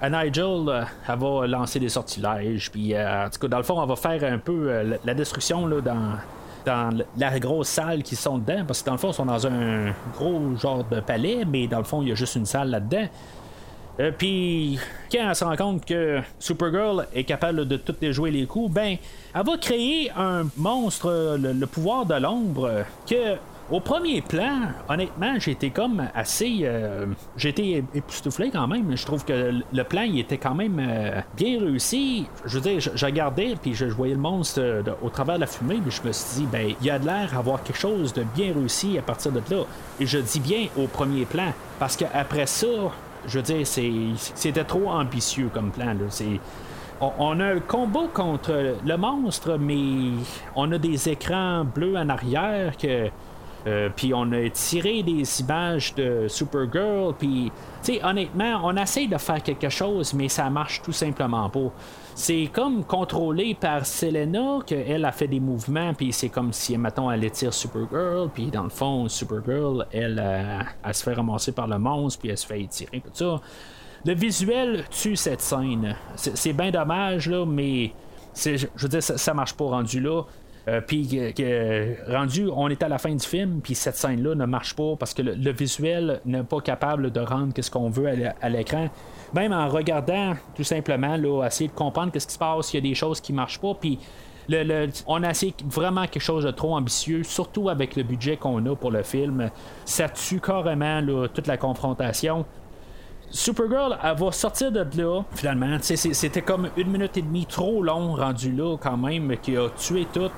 à Nigel, elle va lancer des sortilèges. Puis, en tout cas, dans le fond, on va faire un peu la, destruction là, dans, dans la grosse salle qui sont dedans. Parce que dans le fond, ils sont dans un gros genre de palais, mais dans le fond, il y a juste une salle là-dedans. Euh, Puis, quand elle se rend compte que Supergirl est capable de toutes déjouer les coups, ben, elle va créer un monstre, le, pouvoir de l'ombre, que. Au premier plan, honnêtement, j'étais comme assez. euh, j'étais époustouflé quand même. Je trouve que le plan il était quand même euh, bien réussi. Je veux dire, je, regardais puis je, voyais le monstre euh, au travers de la fumée, puis je me suis dit, ben, il a de l'air d'avoir quelque chose de bien réussi à partir de là. Et je dis bien au premier plan, parce qu'après ça, je veux dire, c'était trop ambitieux comme plan. On a un combat contre le monstre, mais on a des écrans bleus en arrière que. euh, puis on a tiré des images de Supergirl, puis tu sais honnêtement, on essaye de faire quelque chose, mais ça marche tout simplement pas. C'est comme contrôlé par Selena, qu'elle a fait des mouvements, puis c'est comme si, mettons, elle étire Supergirl, puis dans le fond, Supergirl, elle, euh, elle se fait ramasser par le monstre, puis elle se fait étirer, tout ça. Le visuel tue cette scène. C'est bien dommage, là, mais je veux dire, ça, marche pas rendu là. Euh, puis rendu, on est à la fin du film, puis cette scène-là ne marche pas parce que le, visuel n'est pas capable de rendre ce qu'on veut à l'écran. Même en regardant, tout simplement, essayer de comprendre qu'est-ce qui se passe, il y a des choses qui marchent pas, puis le- on a essayé vraiment quelque chose de trop ambitieux, surtout avec le budget qu'on a pour le film. Ça tue carrément toute la confrontation. Supergirl, elle va sortir de là, finalement. C'était comme une minute et demie trop long rendu là, quand même, qui a tué tout.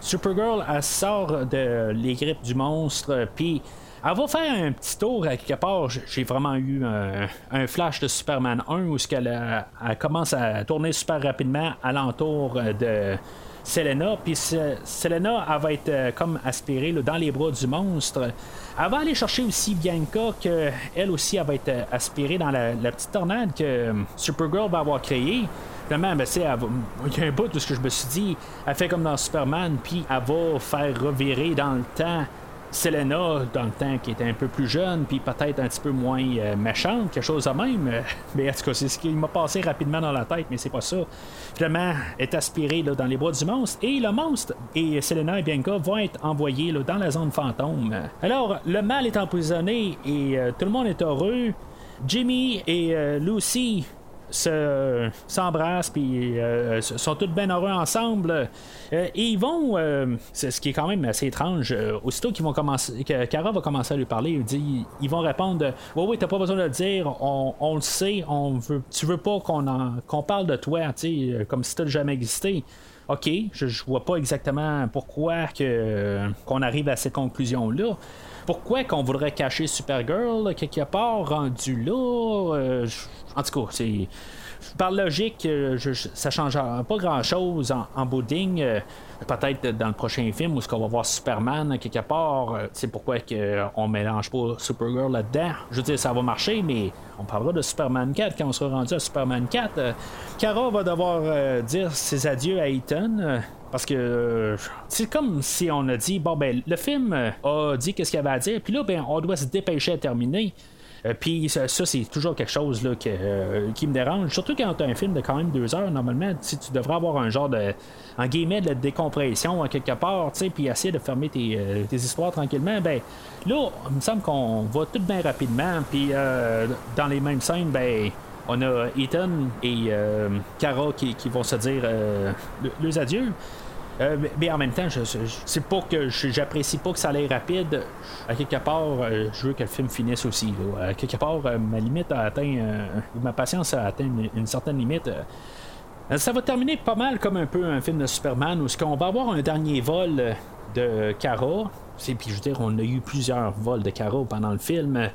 Supergirl, elle sort de les du monstre, puis Elle va faire un petit tour à quelque part. J'ai vraiment eu un, flash de Superman 1 où ce qu'elle elle commence à tourner super rapidement alentour de Selena. Puis Selena, elle va être euh, comme aspirée dans les bras du monstre. Elle va aller chercher aussi Bianca, que elle aussi, elle va être euh, aspirée dans la, petite tornade que euh, Supergirl va avoir créée. Finalement, ben, il y a un bout de ce que je me suis dit, elle fait comme dans Superman, puis elle va faire revirer dans le temps Selena, dans le temps, qui était un peu plus jeune, puis peut-être un petit peu moins euh, méchante, quelque chose de même. <laughs> mais en tout cas, c'est ce qui m'a passé rapidement dans la tête, mais c'est pas ça. Finalement, est aspiré là, dans les bois du monstre, et le monstre et Selena et Bianca vont être envoyés dans la zone fantôme. Alors, le mal est emprisonné et euh, tout le monde est heureux. Jimmy et euh, Lucy s'embrassent puis euh, sont tous bien heureux ensemble. Euh, et ils vont euh, c'est ce qui est quand même assez étrange aussitôt qu'ils vont commencer que Cara va commencer à lui parler il dit ils vont répondre oui oui t'as pas besoin de le dire on, le sait on veut tu veux pas qu'on qu'on parle de toi comme si t'as jamais existé. OK, je, vois pas exactement pourquoi qu'on arrive à cette conclusion-là. Pourquoi qu'on voudrait cacher Supergirl quelque part rendu là? Euh, en tout cas c'est par logique euh, ça change pas grand chose en, en euh, peut-être dans le prochain film où ce qu'on va voir Superman quelque part c'est pourquoi que on mélange pas Supergirl là-dedans je veux dire ça va marcher mais on parlera de Superman 4 quand on sera rendu à Superman 4 Kara va devoir dire ses adieux à Ethan parce que euh, c'est comme si on a dit, bon, ben, le film a dit qu'est-ce qu'il avait à dire, puis là, ben, on doit se dépêcher à terminer. Euh, puis ça, c'est toujours quelque chose là, euh, qui me dérange. Surtout quand tu as un film de quand même deux heures, normalement, tu devrais avoir un genre de, en guillemets, de décompression quelque part, puis essayer de fermer tes, histoires tranquillement. Ben, là, il me semble qu'on va tout bien rapidement, puis dans les mêmes scènes, ben, on a Ethan et Kara qui, vont se dire les adieux. Euh, mais en même temps, je, c'est pas que j'apprécie pas que ça aille rapide. À quelque part, euh, je veux que le film finisse aussi. À quelque part, euh, ma limite a atteint, ma patience a atteint une, certaine limite. ça va terminer pas mal comme un peu un film de Superman où ce qu'on va avoir un dernier vol de Kara. Puis je veux dire, on a eu plusieurs vols de Kara pendant le film.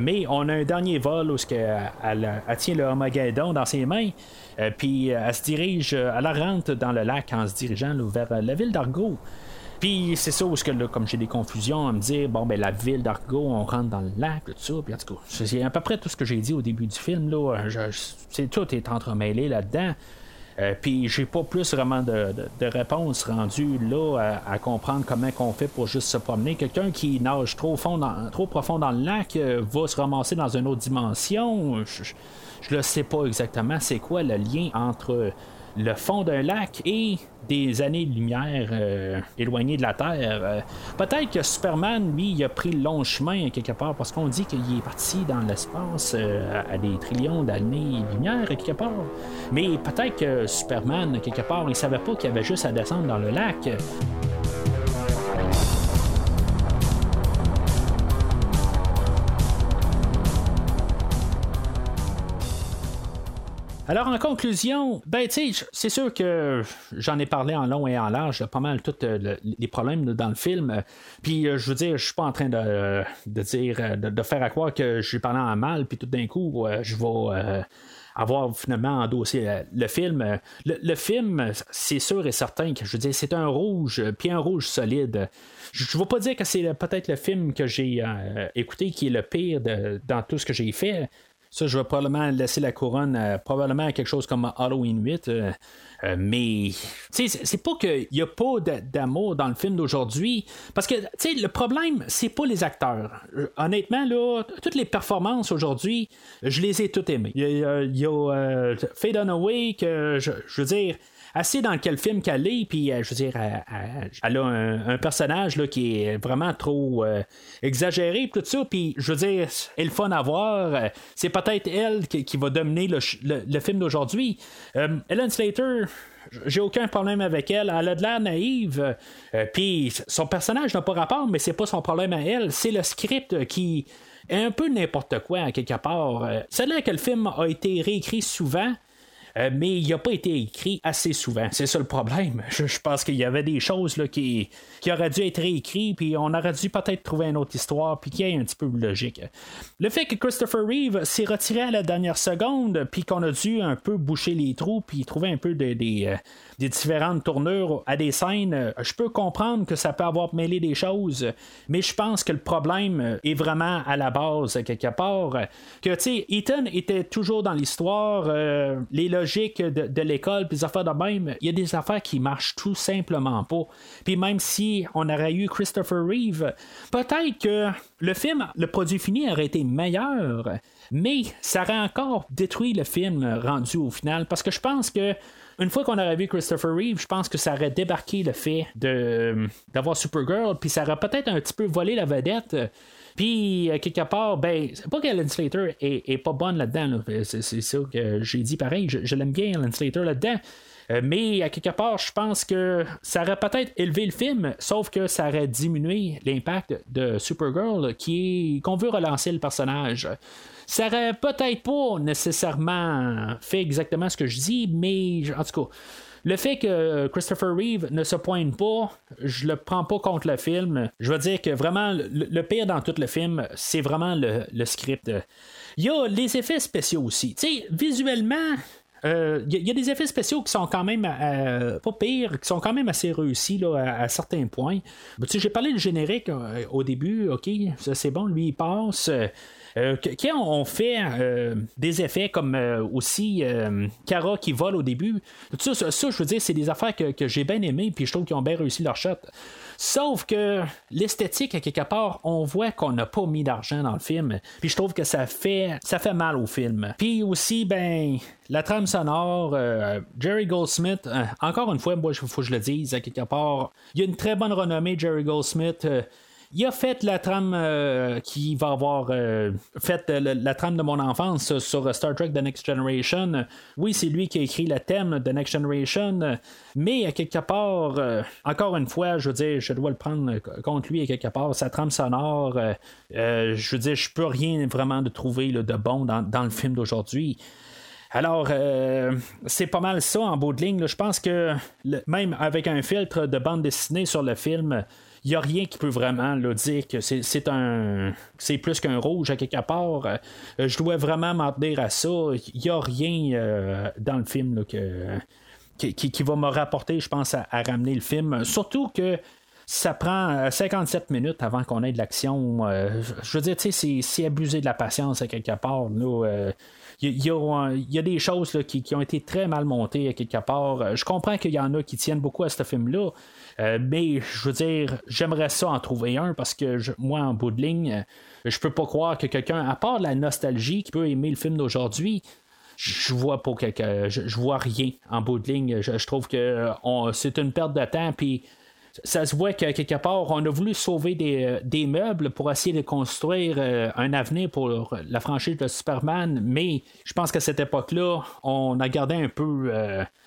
Mais on a un dernier vol où ce elle, elle, tient le Armageddon dans ses mains. Euh, puis euh, elle se dirige, euh, elle rentre dans le lac en se dirigeant vers la ville d'Argo. Puis c'est ça où, que, comme j'ai des confusions à me dire, bon, ben la ville d'Argo, on rentre dans le lac, tout ça. Puis en tout cas, c'est à peu près tout ce que j'ai dit au début du film. Là, tout est entremêlé là-dedans. Puis j'ai pas plus vraiment de, réponse rendue là à, comprendre comment qu'on fait pour juste se promener. Quelqu'un qui nage trop, fond trop profond dans le lac va se ramasser dans une autre dimension. Je ne sais pas exactement c'est quoi le lien entre le fond d'un lac et des années-lumière euh, éloignées de la Terre. Euh, peut-être que Superman, lui, il a pris le long chemin quelque part parce qu'on dit qu'il est parti dans l'espace euh, à des trillions d'années-lumière quelque part. Mais peut-être que Superman, quelque part, il savait pas qu'il avait juste à descendre dans le lac. Alors, en conclusion, ben, tu c'est sûr que j'en ai parlé en long et en large, pas mal tous euh, les problèmes dans le film. Puis, euh, je veux dire, je suis pas en train de, dire, euh, de, faire à croire que je suis parlant en mal, puis tout d'un coup, je vais avoir finalement endossé le film. Le, film, c'est sûr et certain que je veux dire, c'est un rouge, puis un rouge solide. Je ne veux pas dire que c'est peut-être le film que j'ai écouté qui est le pire dans tout ce que j'ai fait, ça, je vais probablement laisser la couronne probablement à quelque chose comme Halloween 8. Euh, euh, mais c'est pas qu'il n'y a pas d'amour dans le film d'aujourd'hui. Parce que le problème, c'est pas les acteurs. Euh, honnêtement, là, toutes les performances aujourd'hui, je les ai toutes aimées. Il y a, Fade On Away je veux dire assez dans quel film qu'elle est, puis euh, je veux dire, elle, a un, personnage là, qui est vraiment trop euh, exagéré, tout ça, puis je veux dire, elle est le fun à voir. C'est peut-être elle qui, va dominer le, film d'aujourd'hui. Euh, Ellen Slater, j'ai aucun problème avec elle. Elle a de l'air naïve. puis son personnage n'a pas rapport, mais c'est pas son problème à elle. C'est le script qui est un peu n'importe quoi, à quelque part. c'est là que le film a été réécrit souvent. Euh, mais il n'a pas été écrit assez souvent. C'est ça le problème. <laughs> Je, pense qu'il y avait des choses là, qui, qui auraient dû être réécrites, puis on aurait dû peut-être trouver une autre histoire, puis qui ait un petit peu logique. Le fait que Christopher Reeve s'est retiré à la dernière seconde, puis qu'on a dû un peu boucher les trous, puis trouver un peu euh, des différentes tournures à des scènes, je peux comprendre que ça peut avoir mêlé des choses, mais je pense que le problème est vraiment à la base, quelque part. Que, tu sais, Ethan était toujours dans l'histoire, euh, les logiques de, l'école, puis les affaires de même, il y a des affaires qui marchent tout simplement pas. Puis même si on aurait eu Christopher Reeve, peut-être que le film, le produit fini aurait été meilleur, mais ça aurait encore détruit le film rendu au final, parce que je pense que une fois qu'on aurait vu Christopher Reeve, je pense que ça aurait débarqué le fait d'avoir Supergirl, puis ça aurait peut-être un petit peu volé la vedette. Puis, euh, quelque part, ben, c'est pas qu'Ellen Slater est, pas bonne là-dedans. C'est, ça que j'ai dit pareil. Je, l'aime bien, Ellen Slater, là-dedans. Euh, mais à quelque part, je pense que ça aurait peut-être élevé le film, sauf que ça aurait diminué l'impact de Supergirl, qui qu'on veut relancer le personnage. Ça aurait peut-être pas nécessairement fait exactement ce que je dis, mais en tout cas. Le fait que Christopher Reeve ne se pointe pas, je le prends pas contre le film. Je veux dire que vraiment, le, pire dans tout le film, c'est vraiment le, script. Il y a les effets spéciaux aussi. Tu sais, visuellement, il euh, y, a des effets spéciaux qui sont quand même euh, pas pires, qui sont quand même assez réussis là, à, certains points. j'ai parlé du générique euh, au début, ok, c'est bon, lui il passe. Euh, quand on fait euh, des effets comme euh, aussi Kara qui vole au début, tout ça, ça, je veux dire, c'est des affaires que, j'ai bien aimées, puis je trouve qu'ils ont bien réussi leur shot. Sauf que l'esthétique, à quelque part, on voit qu'on n'a pas mis d'argent dans le film. Puis je trouve que ça fait, ça fait mal au film. Puis aussi, ben, la trame sonore, Jerry Goldsmith, encore une fois, moi, il faut que je le dise, à quelque part, il y a une très bonne renommée, Jerry Goldsmith. Il a fait la trame euh, qui va avoir euh, fait la, trame de mon enfance sur Star Trek The Next Generation. Oui, c'est lui qui a écrit le thème de Next Generation, mais à quelque part, euh, encore une fois, je veux dire, je dois le prendre contre lui à quelque part. Sa trame sonore, je veux dire, je peux rien vraiment de trouver de bon dans, le film d'aujourd'hui. Alors, c'est pas mal ça en bout de ligne. Je pense que même avec un filtre de bande dessinée sur le film, il n'y a rien qui peut vraiment dire que c'est un c'est plus qu'un rouge à quelque part. Euh, je dois vraiment m'en tenir à ça. Il n'y a rien euh, dans le film que, qui, va me rapporter, je pense, à, ramener le film. Surtout que ça prend 57 euh, minutes avant qu'on ait de l'action. je veux dire, c'est abuser de la patience à quelque part. Il y, a, des choses qui, ont été très mal montées à quelque part. Je comprends qu'il y en a qui tiennent beaucoup à ce film-là, euh, mais je veux dire, j'aimerais ça en trouver un parce que moi, en bout de ligne, euh, je peux pas croire que quelqu'un, à part la nostalgie, qui peut aimer le film d'aujourd'hui, je vois pas quelque, je, vois rien en bout de ligne. Je, trouve que c'est une perte de temps. Puis ça se voit que quelque part, on a voulu sauver des, des meubles pour essayer de construire euh, un avenir pour la franchise de Superman, mais je pense qu'à cette époque-là, on a gardé un peu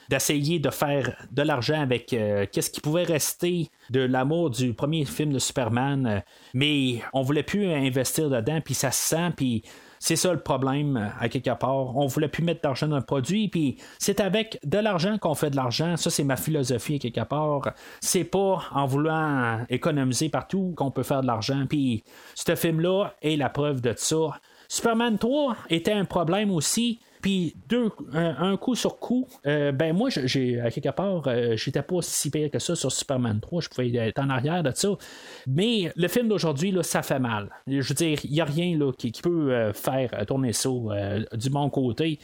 d'essayer de faire de l'argent avec euh, qu'est-ce qui pouvait rester de l'amour du premier film de Superman, euh, mais on voulait plus investir dedans, puis ça se sent, puis c'est ça le problème à quelque part. On voulait plus mettre d'argent dans le produit, puis c'est avec de l'argent qu'on fait de l'argent. Ça, c'est ma philosophie à quelque part. C'est pas en voulant économiser partout qu'on peut faire de l'argent. Puis ce film-là est la preuve de ça. Superman 3 était un problème aussi puis deux, un, coup sur coup, euh, ben moi, j'ai à quelque part, euh, j'étais pas si pire que ça sur Superman 3, je pouvais être en arrière de ça. Mais le film d'aujourd'hui, ça fait mal. Je veux dire, il n'y a rien là, qui, peut euh, faire tourner ça du bon côté.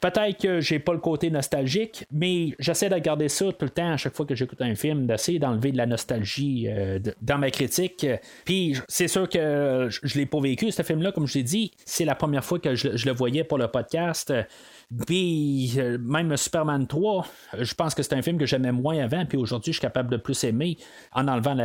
Peut-être que j'ai pas le côté nostalgique, mais j'essaie de garder ça tout le temps à chaque fois que j'écoute un film, d'essayer d'enlever de la nostalgie euh, dans ma critique. Puis c'est sûr que je, l'ai pas vécu, ce film-là, comme je l'ai dit. C'est la première fois que je, le voyais pour le podcast. Puis euh, même Superman 3, je pense que c'est un film que j'aimais moins avant, puis aujourd'hui je suis capable de plus aimer en enlevant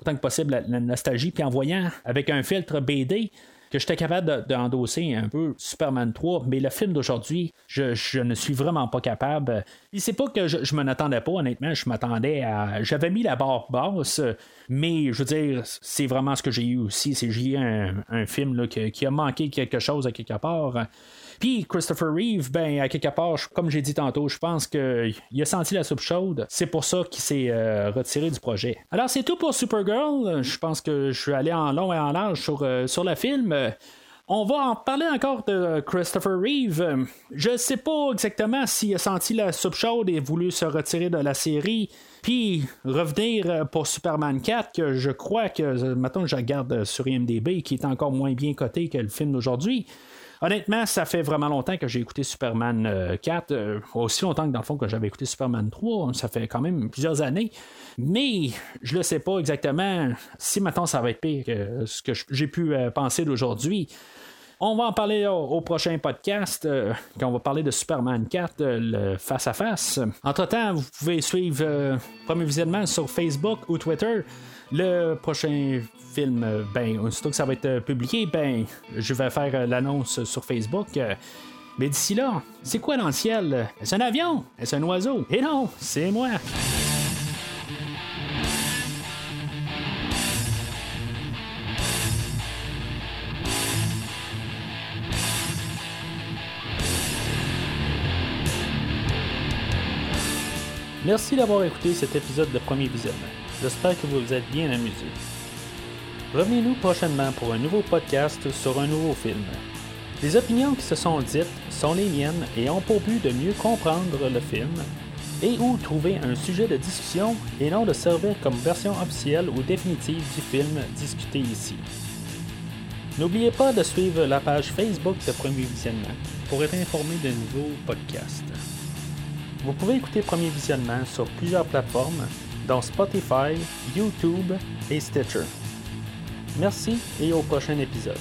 autant que possible la, la nostalgie, puis en voyant avec un filtre BD que j'étais capable d'endosser un peu Superman 3, mais le film d'aujourd'hui, je, ne suis vraiment pas capable. Et c'est pas que je, je m'en attendais pas, honnêtement, je m'attendais à. J'avais mis la barre basse, mais je veux dire, c'est vraiment ce que j'ai eu aussi. C'est j'ai eu un, film qui, a manqué quelque chose à quelque part. Puis Christopher Reeve, ben, à quelque part, comme j'ai dit tantôt, je pense qu'il a senti la soupe chaude. C'est pour ça qu'il s'est euh, retiré du projet. Alors, c'est tout pour Supergirl. Je pense que je suis allé en long et en large sur, euh, sur le film. On va en parler encore de Christopher Reeve. Je sais pas exactement s'il a senti la soupe chaude et voulu se retirer de la série, puis revenir pour Superman 4, que je crois que, maintenant je regarde sur IMDB, qui est encore moins bien coté que le film d'aujourd'hui. Honnêtement, ça fait vraiment longtemps que j'ai écouté Superman 4, euh, euh, aussi longtemps que dans le fond que j'avais écouté Superman 3, ça fait quand même plusieurs années. Mais je ne sais pas exactement si maintenant ça va être pire que ce que j'ai pu euh, penser d'aujourd'hui. On va en parler au, prochain podcast, quand on va parler de Superman 4, le face-à-face. Entre-temps, vous pouvez suivre Premier Visionnement sur Facebook ou Twitter. Le prochain film, ben, aussitôt que ça va être publié, ben, je vais faire l'annonce sur Facebook. Mais d'ici là, c'est quoi dans le ciel? Est-ce un avion? Est-ce un oiseau? Et non, c'est moi! Merci d'avoir écouté cet épisode de Premier Visionnement. J'espère que vous vous êtes bien amusés. Revenez-nous prochainement pour un nouveau podcast sur un nouveau film. Les opinions qui se sont dites sont les miennes et ont pour but de mieux comprendre le film et ou trouver un sujet de discussion et non de servir comme version officielle ou définitive du film discuté ici. N'oubliez pas de suivre la page Facebook de Premier Visionnement pour être informé de nouveaux podcasts. Vous pouvez écouter Premier Visionnement sur plusieurs plateformes dans Spotify, YouTube et Stitcher. Merci et au prochain épisode.